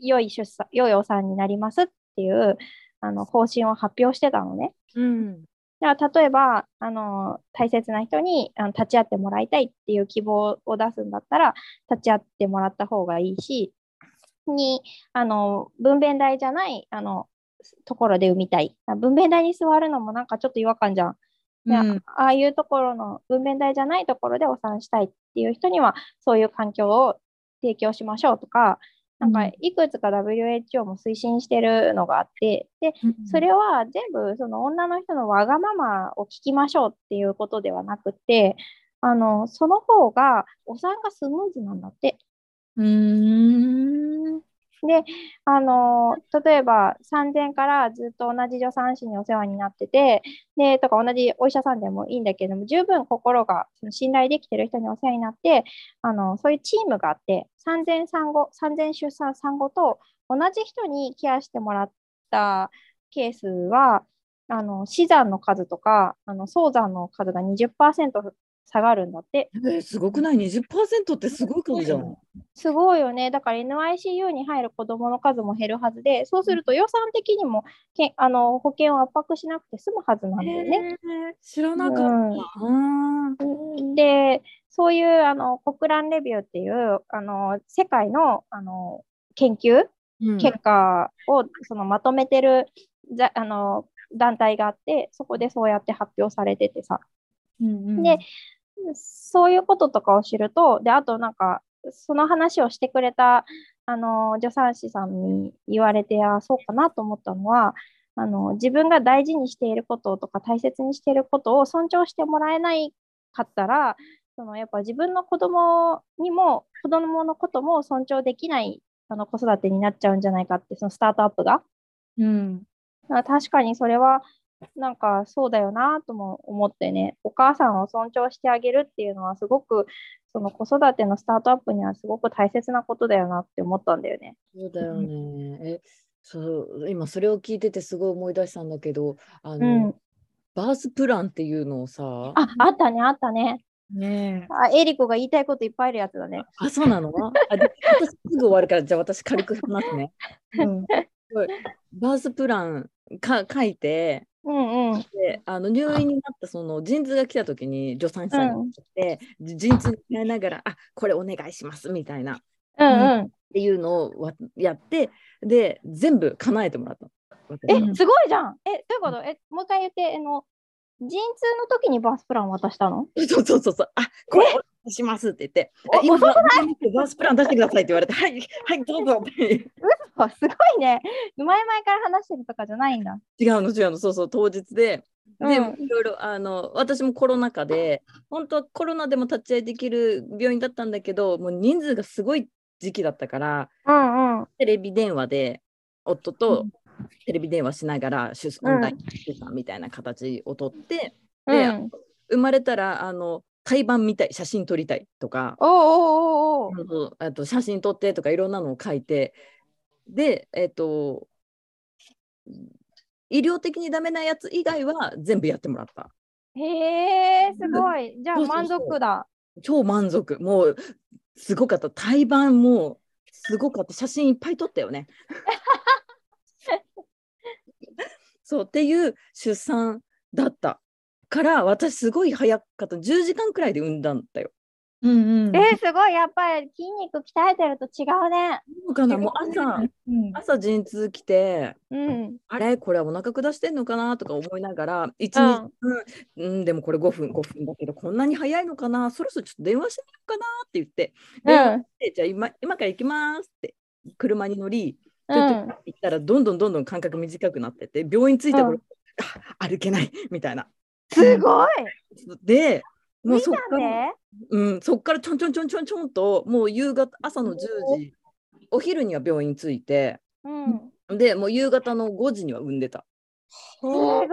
良い出産、良いお産になりますっていうあの方針を発表してたのね。うん。だから例えば、あの大切な人にあの立ち会ってもらいたいっていう希望を出すんだったら、立ち会ってもらった方がいいし、に、あの、分娩台じゃない、あの、ところで産みたい。あ分娩台に座るのもなんかちょっと違和感じゃん。うんああいうところの分娩台じゃないところでお産したいっていう人には、そういう環境を提供しましょうとか、なんかうんいくつか WHO も推進してるのがあって、で、それは全部その女の人のわがままを聞きましょうっていうことではなくて、あのその方がお産がスムーズなんだって。うーん。で、あの例えば産前からずっと同じ助産師にお世話になってて、で、とか同じお医者さんでもいいんだけども、十分心がその信頼できてる人にお世話になって、あのそういうチームがあって、産前産後、産前出産産後と同じ人にケアしてもらったケースは、あの死産の数とか、あの早産の数が20%下がるんだって。えーすごくない ?20% ってすごい数じゃん。すごいよね。だから NICU に入る子どもの数も減るはずで、そうすると予算的にもけあの保険を圧迫しなくて済むはずなんだよね。えー知らなかった。うんで、そういうあの国蘭レビューっていうあの世界のあの研究うん結果をそのまとめてるざあの団体があって、そこでそうやって発表されててさ。うんで、そういうこととかを知ると、で、あとなんか、その話をしてくれた、あの、助産師さんに言われて、あ、そうかなと思ったのは、あの、自分が大事にしていることとか大切にしていることを尊重してもらえないかったら、そのやっぱ自分の子供にも、子供のことも尊重できないあの子育てになっちゃうんじゃないかって、そのスタートアップが。うん。あ確かにそれはなんかそうだよなとも思ってね、お母さんを尊重してあげるっていうのはすごくその子育てのスタートアップにはすごく大切なことだよなって思ったんだよね。そうだよね。え、そう、今それを聞いててすごい思い出したんだけど、あうの、ん。バースプランっていうのをさ、あ、あったね、あったね。ねえ。あ、エリコが言いたいこといっぱいあるやつだね。あ、そうなの？あで私すぐ終わるから、じゃあ私軽く話すね。うん。バースプランか書いて、うんうん。であの入院になったその陣痛が来た時に助産師さんに来て、陣痛に変えながら、あこれお願いしますみたいなっうんうん。ていうのをわやって、で、全部叶えてもらったの。私え、がすごいじゃん。え、どういうこと？え、もう一回言って、あの、陣痛の時にバースプラン渡したの？そうそうそうそう、あこれお願いしますって言って、おえ今ババースプラン出してくださいって言われて、はい、はい、どうぞって。あすごいね。前々から話してるとかじゃないんだ。違うの違うのそうそう当日でで、うんいろいろあの私もコロナ禍で本当はコロナでも立ち会いできる病院だったんだけどもう人数がすごい時期だったからうんうん。テレビ電話で夫とテレビ電話しながら出うんオンライン出産みたいな形をとって、うでん、生まれたらあの胎盤見たい写真撮りたいとかおあと写真撮ってとかいろんなのを書いてでえっ、と医療的にダメなやつ以外は全部やってもらった。へえ、すごい。じゃあ満足だ。超満足。もうすごかった。胎盤もすごかった。写真いっぱい撮ったよね。そうっていう出産だったから私すごい早かった。10時間くらいで産んだんだよ。うんうん。えー、すごい、やっぱり筋肉鍛えてると違うね。そうかなもう朝うん朝陣痛来てうん。あれ？これはお腹下してんのかなとか思いながら1うん日、うんうん、でもこれ5分5分だけどこんなに早いのかな？そろそろちょっと電話してみようかなって言って、うんじゃあ今今から行きますって車に乗りちょっとうん行ったらどんどんどんどん間隔短くなってって病院着いた頃、うんあ歩けないみたいな。すごい。でもう見そったから、ね。うん、そっからちょんちょんちょんちょんちょんともう夕方朝の10時お昼には病院着いてうん。でもう夕方の5時には産んでた。すごい。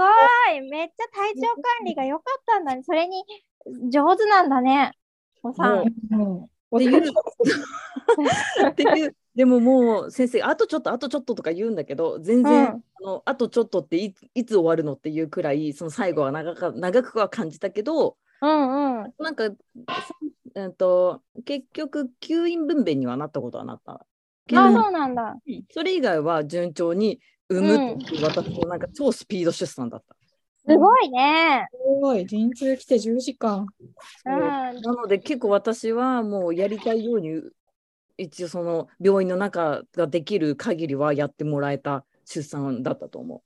めっちゃ体調管理が良かったんだね。それに上手なんだね。おさん。うんっていう っていうでももう先生あとちょっとあとちょっととか言うんだけど全然、うんあのあとちょっとっていつ終わるのっていうくらいその最後は長か長くは感じたけどうんうん。なんか、さえっと結局吸引分娩にはなったことはなったけどあ、そうなんだ。それ以外は順調に産むっていう私のなんか超スピード出産だった。すごいね。すごい。陣痛来て10時間。うん。なので結構私はもうやりたいように一応その病院の中ができる限りはやってもらえた出産だったと思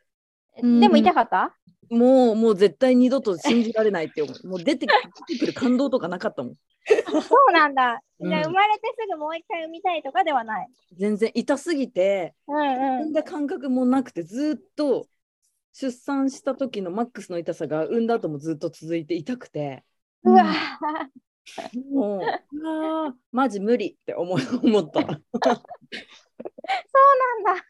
うんでも痛かった？う。もうもう絶対二度と信じられないって思う。もう出て出てくる感動とかなかったもん。そうなんだ。うんじゃあ生まれてすぐもう一回産みたいとかではない？全然痛すぎてうんうん。産んだ感覚もなくてずっと出産した時のマックスの痛さが産んだ後もずっと続いて痛くてうわ、もううわーマジ無理って思い 思った。なんだ。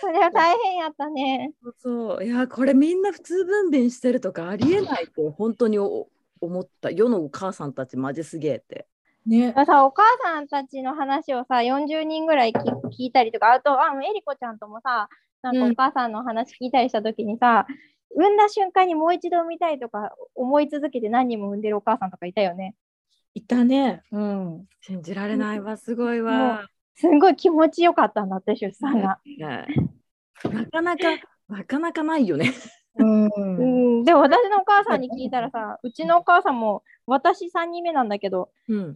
それは大変やったね。そういやこれみんな普通分娩してるとかありえないって本当にお思った世のお母さんたちマジすげえって。ね。さお母さんたちの話をさ40人ぐらい聞聞いたりとかあとあえりこちゃんともさなんかうんお母さんの話聞いたりした時にさ、産んだ瞬間にもう一度産みたいとか思い続けて何人も産んでるお母さんとかいたよね。いたね。うん。信じられないわすごいわ。すんごい気持ちよかったんだって出産が。ねなかなかなかなかないよね。うん。うん、でも私のお母さんに聞いたらさうちのお母さんも私3人目なんだけどうん。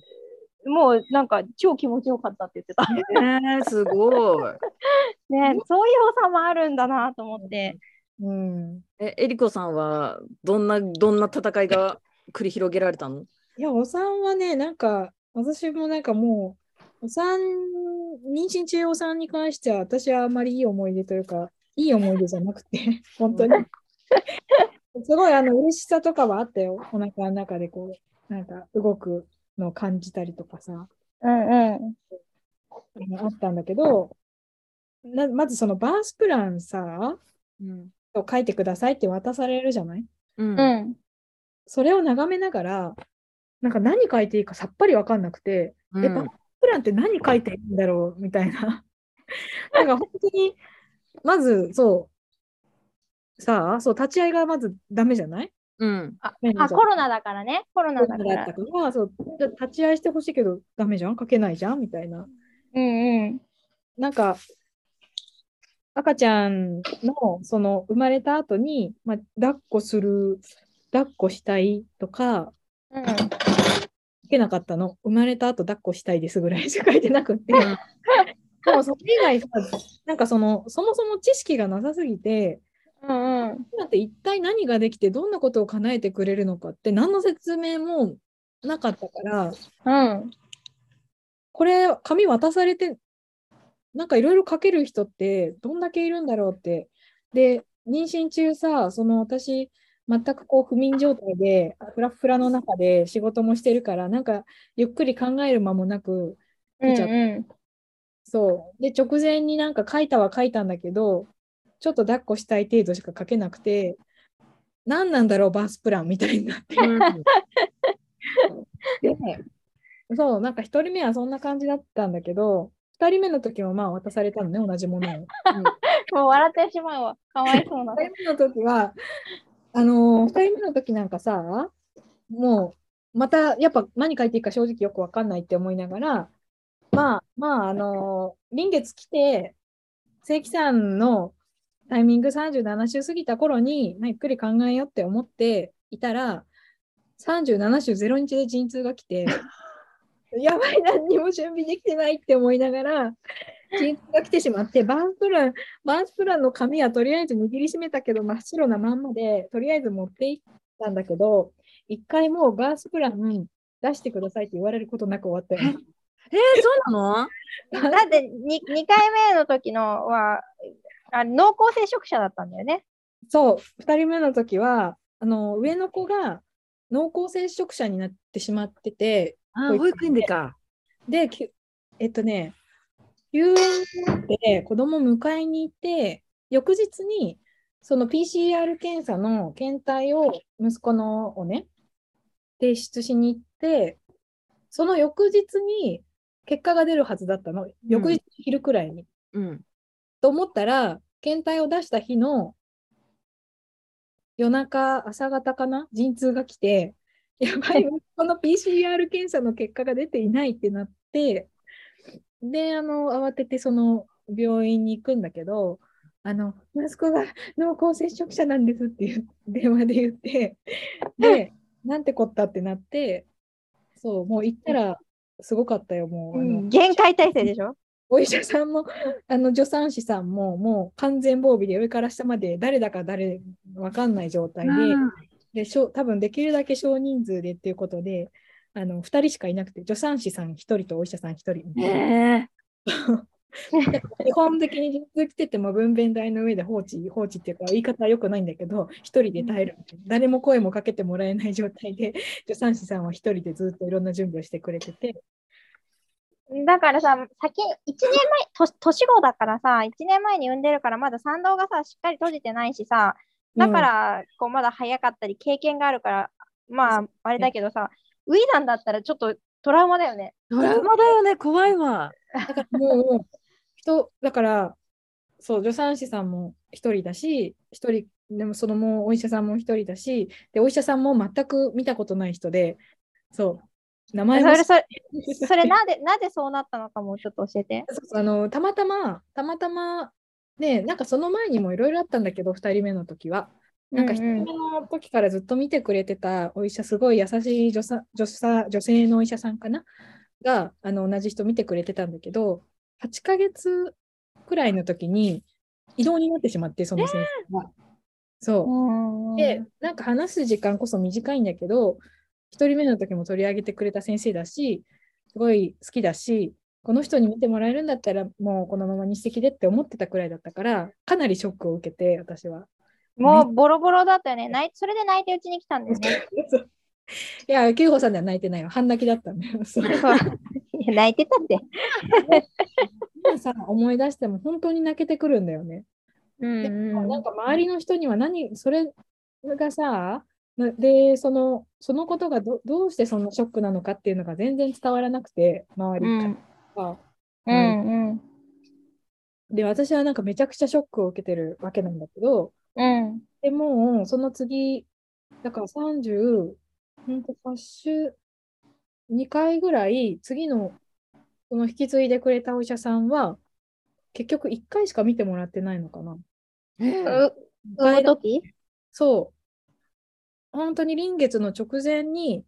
もうなんか超気持ちよかったって言ってた。ねすごい。ね、そういう差もあるんだなと思って。うん。ええりこさんはどんなどんな戦いが繰り広げられたの？いや、お産はね、なんか、私もなんかもう、お産、妊娠中お産に関しては、私はあまりいい思い出というか、いい思い出じゃなくて、本当に。すごい、あの、嬉しさとかはあったよ。お腹の中でこう、なんか動くのを感じたりとかさ、うんうん。あったんだけど、なまずそのバースプランさ、うん。を書いてくださいって渡されるじゃない？うんうん。それを眺めながら、なんか何書いていいかさっぱりわかんなくて、うんえ、バックプランって何書いていいんだろうみたいな。なんか本当に、まずそう、さあ、そう、立ち会いがまずダメじゃない？うん。ああコロナだからね。コロナだから。から、そう、立ち会いしてほしいけどダメじゃん？書けないじゃん？みたいな。うんうん。なんか、赤ちゃんの、その、生まれた後に、まあ、抱っこする、抱っこしたいとか、うん書けなかったの。生まれた後抱っこしたいですぐらい しか書いてなくて。でもそれ以外さ、なんかその、そもそも知識がなさすぎて、うんうん。今って一体何ができて、どんなことを叶えてくれるのかって、何の説明もなかったから、うん。これ、紙渡されて、なんかいろいろ書ける人って、どんだけいるんだろうって。で、妊娠中さ、その私、全くこう不眠状態で、フラフラの中で仕事もしてるから、なんかゆっくり考える間もなく、うんちゃっうん。そう。で、直前になんか書いたは書いたんだけど、ちょっと抱っこしたい程度しか書けなくて、何なんだろう、バースプランみたいになって。で、そう、なんか1人目はそんな感じだったんだけど、2人目の時もまあ渡されたのね、同じものを。もう笑ってしまうわ。かわいそうな。2人目の時は、あのー、2人目の時なんかさ、もまたやっぱ何書いていいか正直よくわかんないって思いながら、まあまあ、あの臨月来て、正規さんのタイミング37週過ぎた頃に、まあゆっくり考えようって思っていたら、37週0日で陣痛が来て、やばい、何にも準備できてないって思いながら、陣痛が来てしまって、バーンプラン、バーンプランの紙はとりあえず握りしめたけど、真っ白なまんまで、とりあえず持っていったんだけど、一回もうバースプラン出してくださいって言われることなく終わったよ。えー、そうなの？だって 2, 2回目の時のはあ濃厚接触者だったんだよね。そう、2人目の時は、あの上の子が濃厚接触者になってしまってて、あ保育園でか。で、きえっとね、休園になって子供迎えに行って、翌日にその PCR 検査の検体を息子のをね、提出しに行って、その翌日に結果が出るはずだったの。翌日昼くらいに。うん。と思ったら、検体を出した日の夜中、朝方かな？陣痛が来て、やばい、この PCR 検査の結果が出ていないってなって、で、あの、慌ててその病院に行くんだけど、あの、息子が濃厚接触者なんですっていう電話で言って、で、なんてこったってなって、そう、もう行ったらすごかったよ、もう。あの限界体制でしょ？お医者さんも、あの助産師さんも、もう完全防備で上から下まで誰だか誰わかんない状態で、でしょ多分できるだけ少人数でっていうことで、あの2人しかいなくて、助産師さん1人とお医者さん1人みたいな。え 基本的に陣痛来てても分娩台の上で放置、放置っていうか言い方は良くないんだけど、一人で耐える。誰も声もかけてもらえない状態で、助産師さんは一人でずっといろんな準備をしてくれてて、だからさ、先、1年前、と年子だからさ、1年前に産んでるから、まだ産道がさ、しっかり閉じてないしさ、だから、こう、まだ早かったり、経験があるから、まあ、あれだけどさ、ウィザンだったらちょっとトラウマだよね。ドラマだよね、怖いわ。だからもう、人、だから、そう、助産師さんも一人だし、一人、でもそのもうお医者さんも一人だし、で、お医者さんも全く見たことない人で、そう、名前もそれ、それ、それなぜ、なぜそうなったのかもちょっと教えて。そうそうあの、たまたま、たまたま、ね、なんかその前にもいろいろあったんだけど、2人目の時は。なんか1人目の時からずっと見てくれてたお医者、すごい優しい女さ女さ女性のお医者さんかな？があの同じ人見てくれてたんだけど、8ヶ月くらいの時に異動になってしまって、その先生が。そう。で、なんか話す時間こそ短いんだけど、一人目の時も取り上げてくれた先生だし、すごい好きだし、この人に見てもらえるんだったら、もうこのまま日赤でって思ってたくらいだったから、かなりショックを受けて、私は。もうボロボロだったよね。泣いそれで泣いてうちに来たんだよね。いや、九穂さんでは泣いてないよ。半泣きだったんだよ。そ や泣いてたって。今さ、思い出しても本当に泣けてくるんだよね。うんうんなんか周りの人には何、それがさ、なで、その、そのことがどどうしてそんなショックなのかっていうのが全然伝わらなくて、周りうんから。うんうんで、私はなんかめちゃくちゃショックを受けてるわけなんだけど、うんでもう、その次、だから30、ほんと8週、2回ぐらい、次の、その引き継いでくれたお医者さんは、結局1回しか見てもらってないのかな。えう産む時？そう。本当に臨月の直前に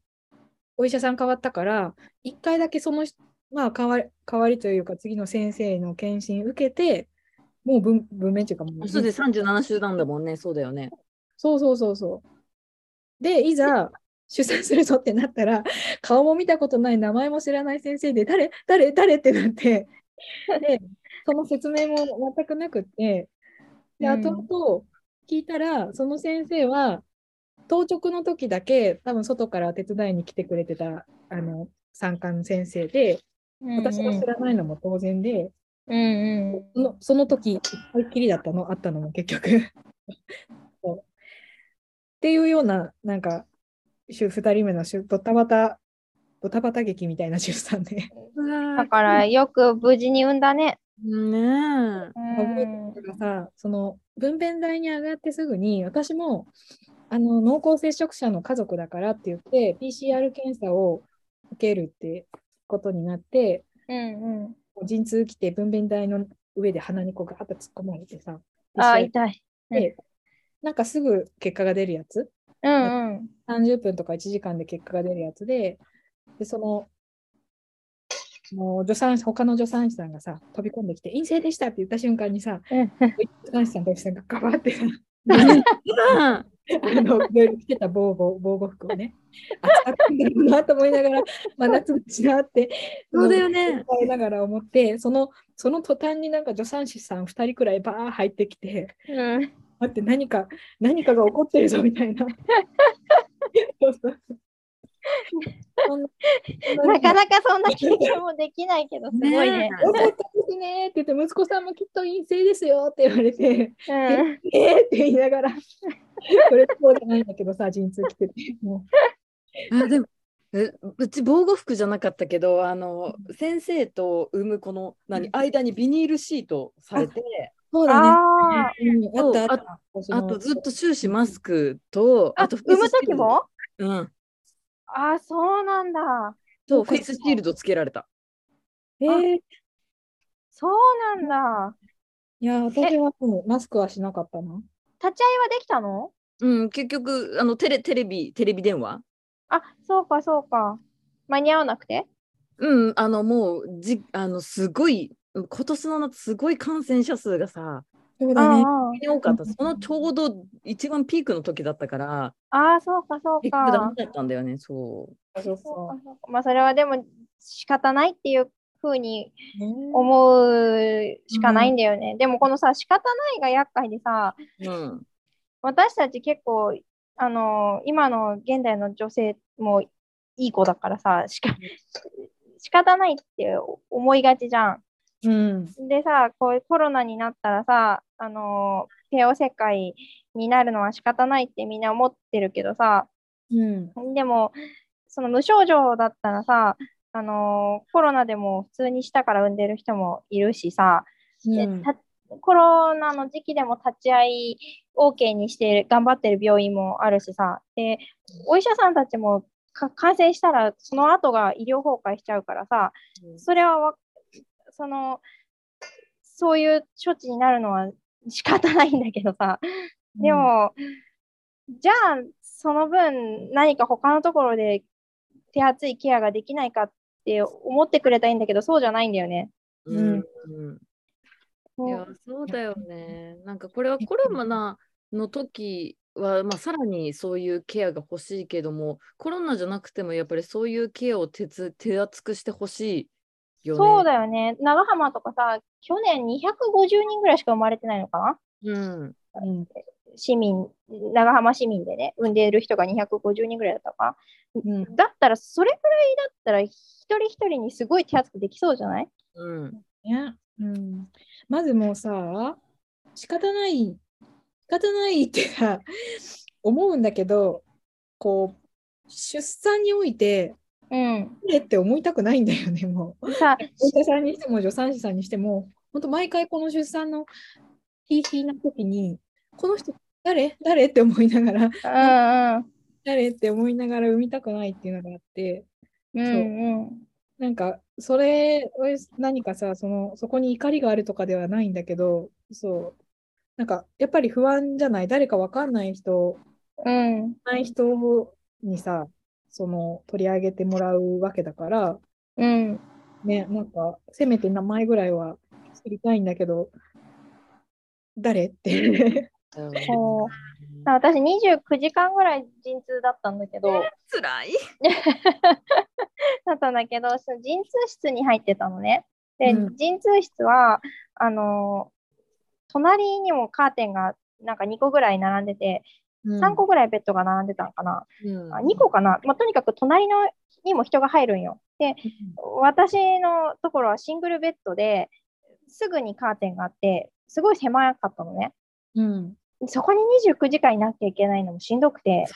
お医者さん変わったから、一回だけその人、まあ、代わり、代わりというか、次の先生の検診受けて、もう文文面っていうかもう、そうで37週なんだもんね、そうだよね。そうそうそうそう。で、いざ出産するぞってなったら、顔も見たことない、名前も知らない先生で、誰誰誰ってなって、で、その説明も全くなくって、で、うん後々聞いたら、その先生は、当直の時だけ、多分外から手伝いに来てくれてた、あの、産科の先生で、私が知らないのも当然で、うんうんそのその時、一回きりだったの、あったのも結局。そうっていうような、なんか、週2人目の週ドタバタ、ドタバタ劇みたいな出産で。だからよく無事に産んだね。ねえ。うんだからさ、その分娩台に上がってすぐに、私もあの濃厚接触者の家族だからって言って、PCR 検査を受けるってことになって、うんうん。陣痛来て分娩台の上で鼻にこうガーッと突っ込まれてさ、あ痛い。でなんかすぐ結果が出るやつ、うんうん。30分とか1時間で結果が出るやつで、で、その、もう助産師、他の助産師さんがさ、飛び込んできて、陰性でしたって言った瞬間にさ、うん助産師さんと助産師さんがガバってさ、うん あの、いろいろ着てた防護、防護服をね、暑かったんだろうなと思いながら、真夏だしなって、そうだよね。思いながら思って、その、その途端になんか助産師さん2人くらいバー入ってきて、うん。待って、何か、何かが起こってるぞみたいな。そうそうなそんなかなかそんな経験もできないけど、すごいね。よかったですねって言って、息子さんもきっと陰性ですよって言われて、うん。えーって言いながら、これそうじゃないんだけどさ、陣痛来てて、もあでもえうち防護服じゃなかったけどあの先生と産むこの何間にビニールシートされてう。そうだね。ああ。うんあったああとずっと終始マスクとあ、と産む時も？うんあ、そうなんだ。とフェイスシールドつけられたえー、そうなんだ。いや、私はもうマスクはしなかったな。立ち会いはできたの？うん結局あのテレテレビテレビ電話あ、そうか、そうか。間に合わなくて？うんあのもうじあのすごい今年の夏すごい感染者数がさそうだね。あ多かったそのちょうど一番ピークの時だったから。あ、ああ、そうか、そう結局ダかメ。だったんだよねそう。そうそうかそそうか。まあ、それはでも仕方ないっていうふうに思うしかないんだよね。でもこのさ、仕方ないが厄介でさ、うん。私たち結構、あの今の現代の女性もいい子だからさ、しか仕方ないって思いがちじゃん。うん。でさ、こういうコロナになったらさ、あの帝王切開になるのは仕方ないってみんな思ってるけどさ、うん。でも、その無症状だったらさ、あのコロナでも普通にしたから産んでる人もいるしさ、でうんたコロナの時期でも立ち会い OK にしてる頑張ってる病院もあるしさ、で、お医者さんたちもか感染したらその後が医療崩壊しちゃうからさ、それはわその、そういう処置になるのは仕方ないんだけどさ、でも、じゃあ、その分、何か他のところで手厚いケアができないかって思ってくれたらいいんだけど、そうじゃないんだよね。うん。うん。いうや、そうだよね。なんかこれはコロナの時は、まあ、さらにそういうケアが欲しいけども、コロナじゃなくてもやっぱりそういうケアを手つ手厚くしてほしいよね。そうだよね。長浜とかさ、去年250人ぐらいしか生まれてないのかな？うん。うん。市民、長浜市民でね、産んでいる人が250人ぐらいだったかうん。な。だったら、それくらいだったら、一人一人にすごい手厚くできそうじゃない？うん。ね。うん。まずもうさ、仕方ない、仕方ないってさ、思うんだけど、こう、出産において、うん。えって思いたくないんだよね、もう。さ、お医者さんにしても助産師さんにしても、本当毎回この出産のヒーヒーな時に、この人誰？誰って思いながら、うん誰って思いながら産みたくないっていうのがあって、うん。うんうん。なんか、それ、何かさ、その、そこに怒りがあるとかではないんだけど、そう、なんか、やっぱり不安じゃない、誰かわかんない人、うん。ない人にさ、その、取り上げてもらうわけだから、うん。ね、なんか、せめて名前ぐらいは知りたいんだけど、誰って。そう私、29時間ぐらい陣痛だったんだけど、辛い？だったんだけど、その陣痛室に入ってたのね。で、うん陣痛室は、あの、隣にもカーテンがなんか2個ぐらい並んでて、3個ぐらいベッドが並んでたのかな。うんあ2個かな。まあ、とにかく隣のにも人が入るんよ。で、私のところはシングルベッドですぐにカーテンがあって、すごい狭かったのね。うん。そこに29時間いなきゃいけないのもしんどくて、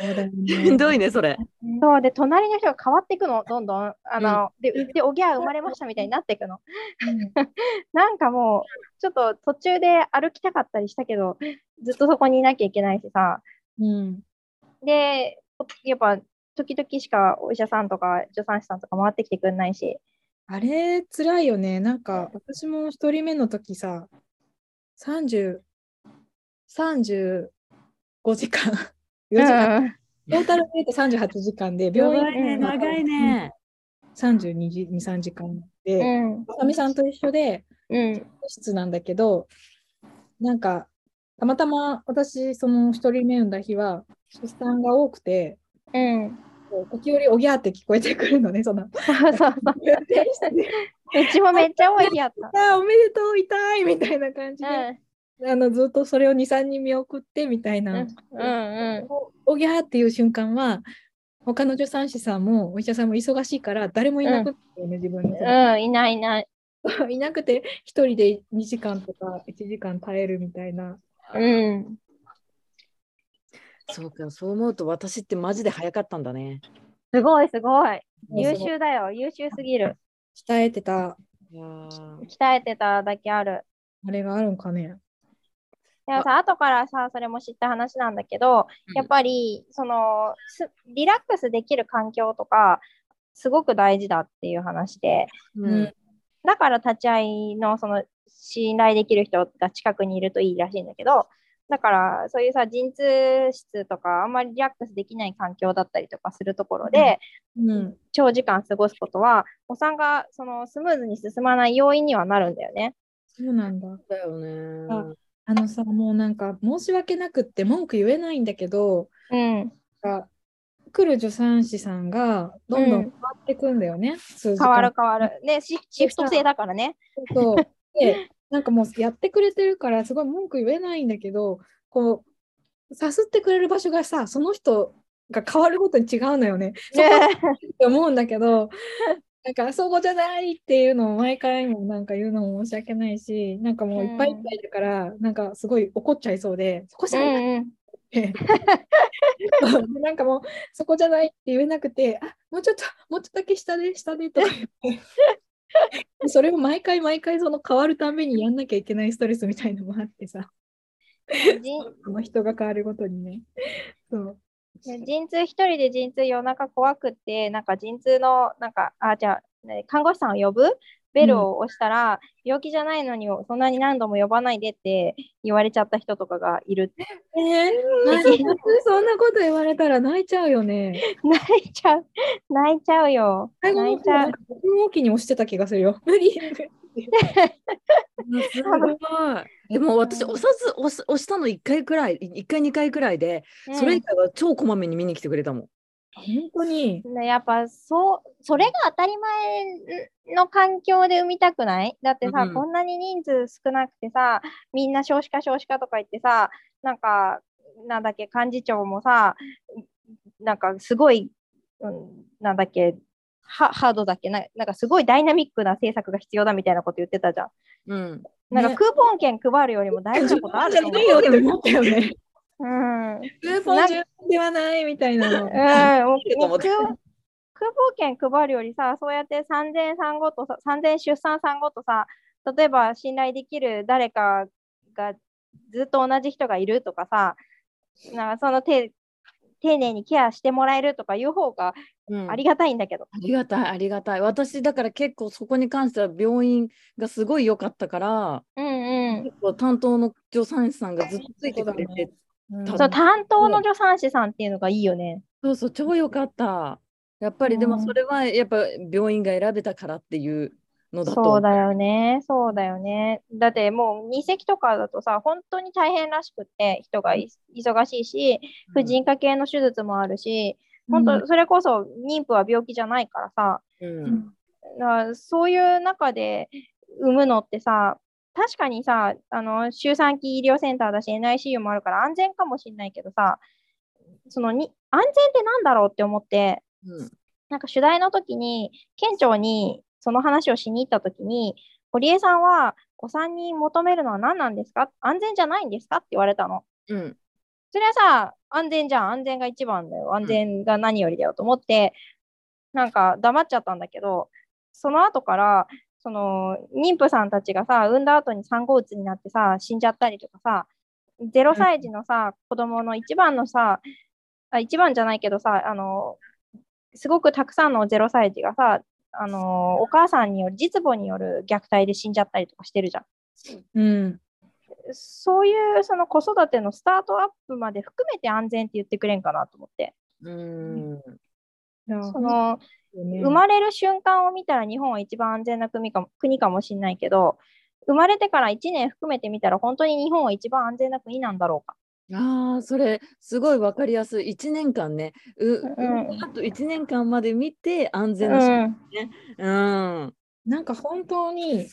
しんどいね、それ。そうで、隣の人が変わっていくの、どんどん。あの、で、で、おぎゃー生まれましたみたいになっていくの。なんかもう、ちょっと途中で歩きたかったりしたけど、ずっとそこにいなきゃいけないしさ、うん。で、やっぱ時々しかお医者さんとか助産師さんとか回ってきてくんないし。あれ、辛いよね。なんか、私も一人目の時さ、30、35時間、4時間、うんトータルで言うと38時間で、や病院ばいね、長いね。32時、2、3時間うで、んあさみさんと一緒で、うん室なんだけど、なんか、たまたま私、その一人目産んだ日は、出産が多くて、うん。時折おぎゃーって聞こえてくるのね、その。そ うそうそう。うちもめっちゃ多い日やった。あーおめでとう、痛いみたいな感じうで、んあのずっとそれを2、3人見送ってみたいうんな、うんおぎゃーっていう瞬間は、他の助産師さんもお医者さんも忙しいから、誰もいなくて、ね自分のうん。いないいない。いなくて、一人で2時間とか1時間耐えるみたいな。うん。そうか、そう思うと私ってマジで早かったんだね。すごいすごい。優秀だよ。優秀すぎる。鍛えてた、鍛えてただけある。あれがあるんかね。でもさ、後からさ、それも知った話なんだけど、うんやっぱり、その、すリラックスできる環境とか、すごく大事だっていう話で、うんだから立ち会いの、その、信頼できる人が近くにいるといいらしいんだけど、だから、そういうさ、陣痛室とか、あんまりリラックスできない環境だったりとかするところで、うん。長時間過ごすことは、お産がそのスムーズに進まない要因にはなるんだよね。そうなんだ。だよね。ああのさ、もうなんか申し訳なくって文句言えないんだけど、うん。が来る助産師さんがどんどうんん変わってくんだよね。数時変わ間る変わる。ね、シシフト制だからね。そう。で、なんかもうやってくれてるからすごい文句言えないんだけど、こう、さすってくれる場所がさ、その人が変わるごとに違うのよね。そこって思うんだけど、なんかそこじゃないっていうのを毎回もなんか言うのも申し訳ないし、なんかもういっぱいいっぱいだから、なんかすごい怒っちゃいそうで、そこじうゃないんなんかもうそこじゃないって言えなくて、あもうちょっと、もうちょっとだけ下で、下でとか言って。でそれを毎回毎回その変わるたびにやんなきゃいけないストレスみたいのもあってさ、陣そ の人が変わるごとにね。そう。陣痛一人で陣痛夜中怖くって、なんか陣痛の、なんか、あ、じゃあ、ね看護師さんを呼ぶ？ベルを押したら、病気じゃないのにそんなに何度も呼ばないでって言われちゃった人とかがいる。えー、そんなこと言われたら泣いちゃうよね。泣いちゃう。泣いちゃうよ。泣いちゃう。大きに押してた気がするよ。無理。すごい。でも私、押さず押す押したの1回くらい、1回、2回くらいで、それ以外は超こまめに見に来てくれたもん。本当に。ねやっぱそう、それが当たり前の環境で産みたくない？だってさ、うんこんなに人数少なくてさ、みんな少子化少子化とか言ってさ、なんか、なんだっけ、幹事長もさ、なんかすごい、うん、なんだっけ、ハハードだっけ？な、なんかすごいダイナミックな政策が必要だみたいなこと言ってたじゃん。うん。なんかねクーポン券配るよりも大事なことあるじゃと思。ないうよって思った よね。うん。クーポン十分ではないみたいなの。うん、もうクーポン券配るよりさ、そうやって産前産後とさ、産前出産産後とさ、例えば信頼できる誰かがずっと同じ人がいるとかさ、なんかそのて丁寧にケアしてもらえるとかいう方がうんありがたいんだけど。ありがたい、ありがたい。私、だから結構そこに関しては病院がすごい良かったから、うんうん。結構担当の助産師さんがずっとついてくれて、うんたそう、担当の助産師さんっていうのがいいよね。そうそう、超良かった。やっぱりでうんもそれはやっぱ病院が選べたからっていうのだと。そうだよね、そうだよね。だってもう二席とかだとさ、本当に大変らしくって、人がい忙しいし、婦人科系の手術もあるし、本当、それこそ妊婦は病気じゃないからさ、うん。だからそういう中で産むのってさ、確かにさ、あの周産期医療センターだし、NICU もあるから安全かもしれないけどさ、そのに安全ってなんだろうって思って、うん。なんか取材の時に、県庁にその話をしに行った時に、堀江さんはお産に求めるのは何なんですか？安全じゃないんですか？って言われたの。うんそれはさ、安全じゃん。安全が一番だよ。安全が何よりだよと思って、なんか黙っちゃったんだけど、その後から、その妊婦さんたちがさ、産んだ後に産後うつになってさ、死んじゃったりとかさ、0歳児のさ、子供の一番のさ、あ一番じゃないけどさ、あの、すごくたくさんの0歳児がさ、あの、お母さんによる、実母による虐待で死んじゃったりとかしてるじゃん。うん。そういうその子育てのスタートアップまで含めて安全って言ってくれんかなと思って。うん。いやその、ね生まれる瞬間を見たら日本は一番安全な国かも国かもしれないけど、生まれてから1年含めてみたら本当に日本は一番安全な国なんだろうか。ああ、それすごいわかりやすい。1年間ね、う、うんあと1年間まで見て安う全なし、ん。うん。なんか本当に、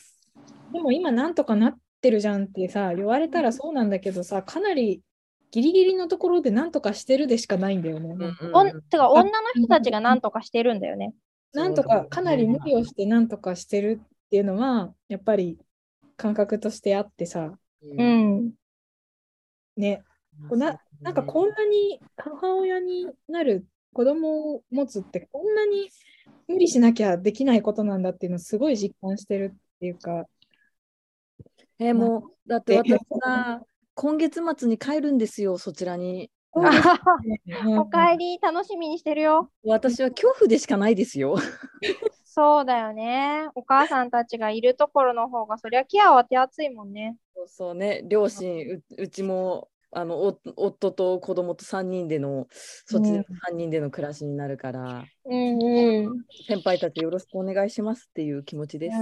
でも今なんとかなってるじゃんってさ、言われたらそうなんだけどさ、かなりギリギリのところでなんとかしてるでしかないんだよね。うんおんてか女の人たちが何とかしてるんだよね。なんとかかなり無理をしてなんとかしてるっていうのは、やっぱり感覚としてあってさ、う。うんん。ね、こうななんかこんなに母親になる子供を持つってこんなに無理しなきゃできないことなんだっていうのをすごい実感してるっていうか、えーもう、だってえ私が今月末に帰るんですよ、そちらに。おかえり、楽しみにしてるよ。私は恐怖でしかないですよ。そうだよね。お母さんたちがいるところの方が、そりゃケアは手厚いもんね。そうそうね、両親、ううちもあのお夫と子供と3人での、そっちでうん3人での暮らしになるから、うんうん。先輩たちよろしくお願いしますっていう気持ちです。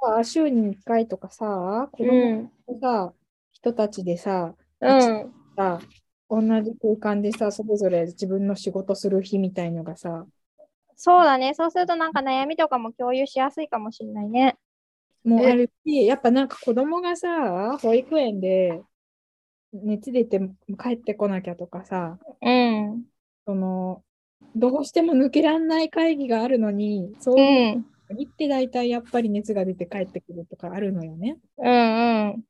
さ、週に1回とかさ、子う供ん。のさ、人たちでさ、うん。さ、同じ空間でさ、それぞれ自分の仕事する日みたいのがさ、そうだね。そうするとなんか悩みとかも共有しやすいかもしれないね。えもうあるし、やっぱなんか子供がさ、保育園で熱出て帰ってこなきゃとかさ、うん。その、どうしても抜けらんない会議があるのに、そうう。いうん時って大体やっぱり熱が出て帰ってくるとかあるのよね。うんうん。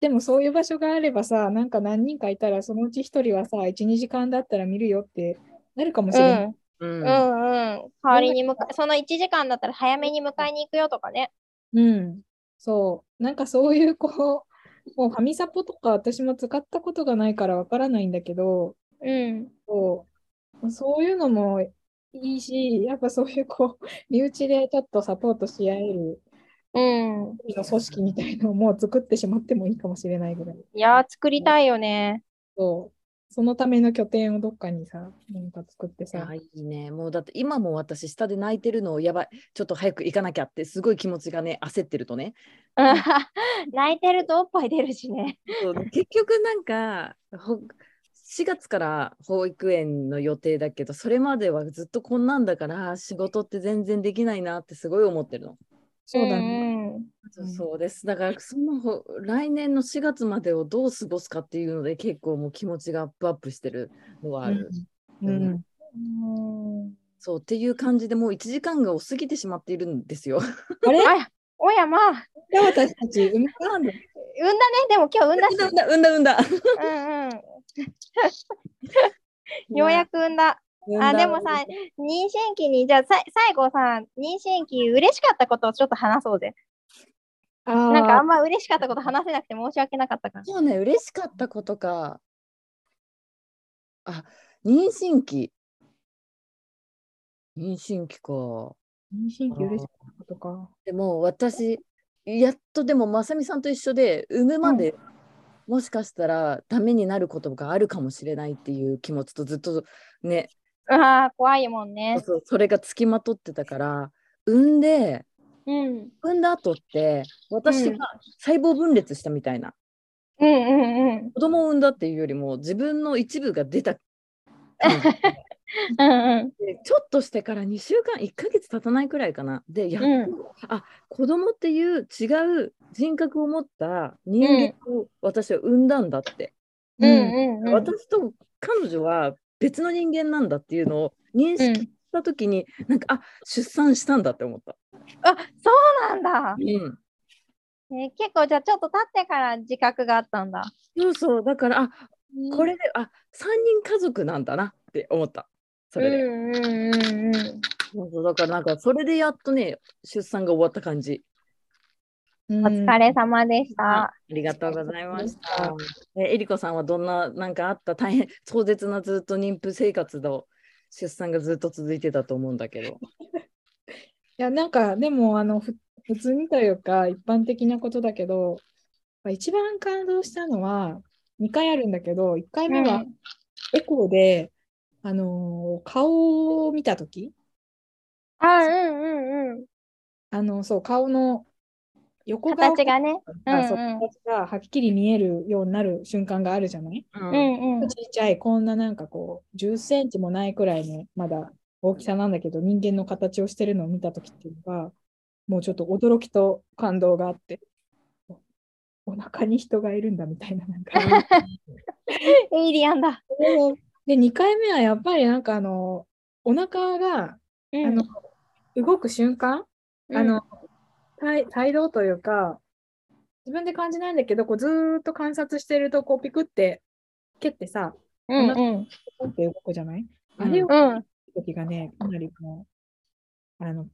でもそういう場所があればさ、なんか何人かいたらそのうち一人はさ、1、2時間だったら見るよってなるかもしうれない。ん。うんうんうん。代わりに迎え、その1時間だったら早めに迎えに行くよとかね。うん。そう。なんかそういうこう、もうファミサポとか私も使ったことがないからわからないんだけど、うん。そう、そういうのもいいし、やっぱそういうこう、身内でちょっとサポートし合えるうん。組織みたいのをもう作ってしまってもいいかもしれないぐらい。いやー、作りたいよね。そう。そのための拠点をどっかにさ、なんか作ってさ。いいね。もうだって今も私下で泣いてるのをやばい。ちょっと早く行かなきゃってすごい気持ちがね焦ってるとね。泣いてるとおっぱい出るしね。結局なんかほ4月から保育園の予定だけどそれまではずっとこんなんだから仕事って全然できないなってすごい思ってるの。そうだね。んそうです。だからそのほ来年の4月までをどう過ごすかっていうので結構もう気持ちがアップアップしてるのはある。うん。うんうん。そうっていう感じでもう1時間が過ぎてしまっているんですよ。あれ？あ、おやま私たち、産んだんだ。産んだね。でも今日産んだし。うんだうんだうんだ。うんうん。ようやく産んだ。あ、でもさ、妊娠期に、じゃあさ最後さ、妊娠期嬉しかったことをちょっと話そうぜ。あなんかあーんま嬉しかったこと話せなくて申し訳なかったから。そうね、嬉しかったことか。あ、妊娠期。妊娠期か。妊娠期嬉しかったことか。でも私、やっとでもまさみさんと一緒で産むまで、もしかしたらダメになることがあるかもしれないっていう気持ちとずっとね、ああ、怖いもんね。そうそれがつきまとってたから産んでうん。産んだ後って私うんが細胞分裂したみたいな、うんうんうん。子供を産んだっていうよりも自分の一部が出た うんうん。でちょっとしてから2週間1ヶ月経たないくらいかなでやっと、うんあ子供っていう違う人格を持った人間を私は産んだんだって、うんうんうん。私と彼女は別の人間なんだっていうのを認識した時に、なんかあ出産したんだって思った、あ、そうなんだ。うん、えー結構じゃあちょっと経ってから自覚があったんだ。そうそう。だからあこれであ3人家族なんだなって思った。それで、うんうんうんうん。そうそう。だからなんかそれでやっとね出産が終わった感じおお疲れ様でした。ありがとうございましあた。ええりこさんはどんな、なんかあった大変、壮絶なずっと妊婦生活の出産がずっと続いてたと思うんだけど。いや、なんか、でも、あの、ふ普通にというか、一般的なことだけど、まあ一番感動したのは、2回あるんだけど、1回目はエコーで、あのー顔を見たとき、あ、うんうんうん。あの、そう、顔の横顔形がね。ううんうん形がはっきり見えるようになる瞬間があるじゃない？ううんうん。ちっちゃい、こんななんかこう、10センチもないくらいの、まだ大きさなんだけど、人間の形をしてるのを見たときっていうのが、もうちょっと驚きと感動があって、おお腹に人がいるんだみたいな、なんか。エイリアンだ。で、2回目はやっぱりなんかあの、お腹が、うんあの、動く瞬間、あの、帯帯同というか、自分で感じないんだけど、こうずーっと観察してると、こうピクって、蹴ってさ、うんうん。ポンって動くじゃない、うんあれをうん。時がね、かなりもう、あの、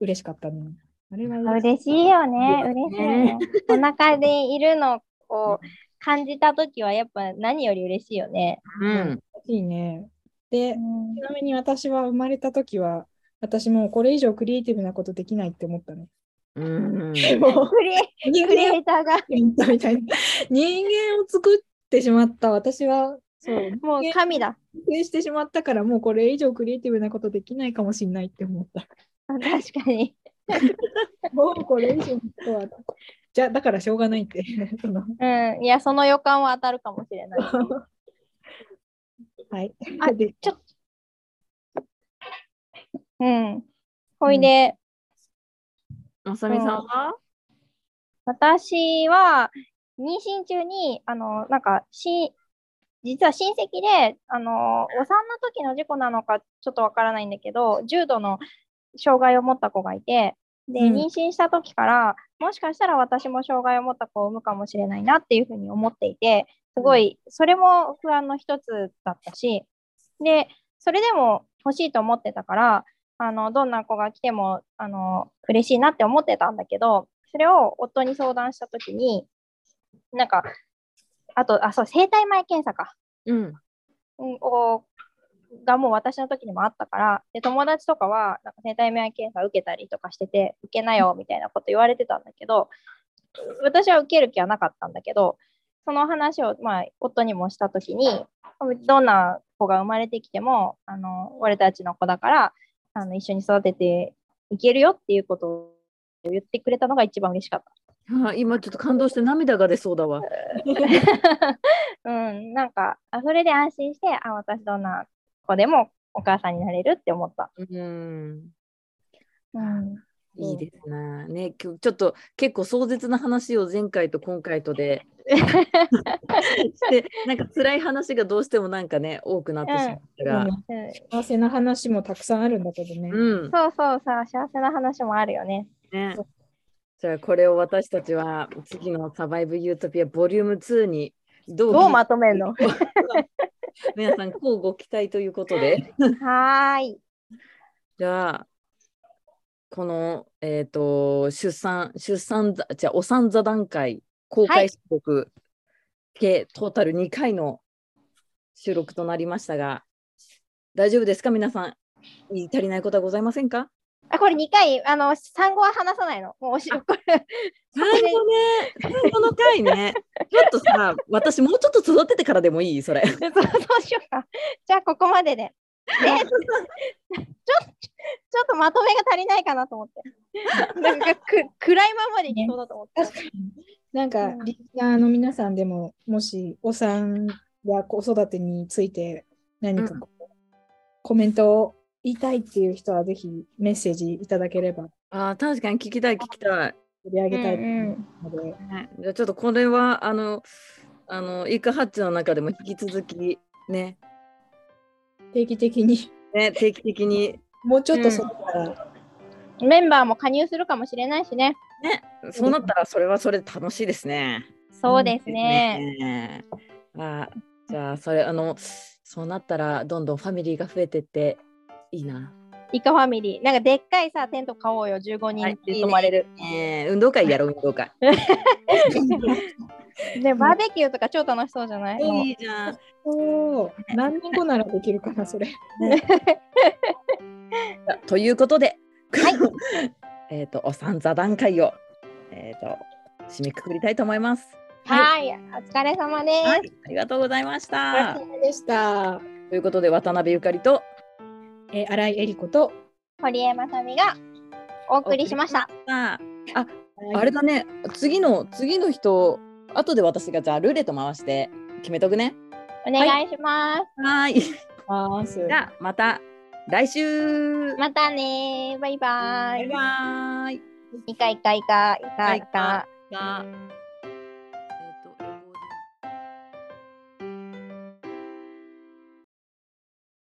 嬉しかったね。あれは嬉しいよね。うん嬉しいよね。お腹でいるのを感じたときはやっぱ何より嬉しいよね。うん。いいね。で、うんちなみに私は生まれた時は、私もうこれ以上クリエイティブなことできないって思ったね。うん。もうクリエ人クリ間エイターがみたいな。人間を作ってしまった私は、そう、もう神だ。してしまったから、もうこれ以上クリエイティブなことできないかもしれないって思った。確かに。もうこれ以上のことは。じゃあ、だからしょうがないって。そのうん。いや、その予感は当たるかもしれない。はい。あでちょっと。うん。ほいで、まさみさんは？私は妊娠中に、あの、なんか、し、実は親戚で、あの、お産の時の事故なのかちょっとわからないんだけど、重度の障害を持った子がいて、で、うん。妊娠した時から、もしかしたら私も障害を持った子を産むかもしれないなっていうふうに思っていて、すごい、それも不安の一つだったし、で、それでも欲しいと思ってたから、あの、どんな子が来ても、あの、嬉しいなって思ってたんだけど、それを夫に相談したときに、なんか、あと、あ、そう、生体前検査か。うん。うんをがもう私の時にもあったから、で友達とかはなんか生体前検査受けたりとかしてて、受けなよみたいなこと言われてたんだけど、私は受ける気はなかったんだけど、その話を、まあ、夫にもした時に、どんな子が生まれてきても、あの俺たちの子だからあの一緒に育てていけるよっていうことを言ってくれたのが一番嬉しかった。あ今ちょっと感動して涙が出そうだわ。うん、なんか、あそれで安心して、あ、私どんな子でもお母さんになれるって思った。うん。うん、いいですな。ね、今日ちょっと結構壮絶な話を前回と今回とでして、なんか辛い話がどうしてもなんかね、多くなってしまったが。うんうん幸せな話もたくさんあるんだけどね。うん。そうそうさ、幸せな話もあるよね。ね。じゃあこれを私たちは次のサバイブユートピアボリューム2にどうどうまとめるの？皆さん、こうご期待ということで。はーい。じゃあ、この、えっ、と、出産、出産ざ、じゃあ、お産座談会、公開収録、計トータル2回の収録となりましたが、大丈夫ですか？皆さん。言い足りないことはございませんか？あ、これ2回、あの、産後は話さないの。もうおし、これ、最後ね、最後の回ね、ちょっとさ、私もうちょっと育ててからでもいい？それ。そうそうしようか。じゃあ、ここまでで。ね、ちょちょっとまとめが足りないかなと思って。なんかく暗いままでいきそうだと思って。確かに。なんかうん、リスナーの皆さんでも、もしお産や子育てについて何かこう、コメントを言いたいっていう人は、ぜひメッセージいただければああ、確かに聞きたい、聞きたい。取り上げたいとうん思うので、ねじゃあちょっとこれはあのあのイカハッチの中でも引き続きね定期的に、ね定期的にもうちょっとそったら、メンバーも加入するかもしれないしね。そうなったらそれはそれで楽しいですね。そうですね。ねあじゃあそれあのそうなったらどんどんファミリーが増えてっていいな。イカファミリー。なんかでっかいさ、テント買おうよ、15人って泊まれる。えー運動会やろう、運動会。で、バーベキューとか超楽しそうじゃない、いいじゃん。おー 何年後ならできるかな、それ。ということで、えっと、お三座談会を、えっ、と、締めくくりたいと思います。はい、お疲れ様です。はい、ありがとうございました。でした。ということで、渡辺ゆかりとえー、新井恵理子と、堀江まさみがお送りしました。あ、ああれだね、次の、次の人、後で私がじゃあルーレット回して決めとくね。お願いします。はーい。ますじゃあ、また来週。またねバイバイ。バイバイ。イカイカイカイカイカ。が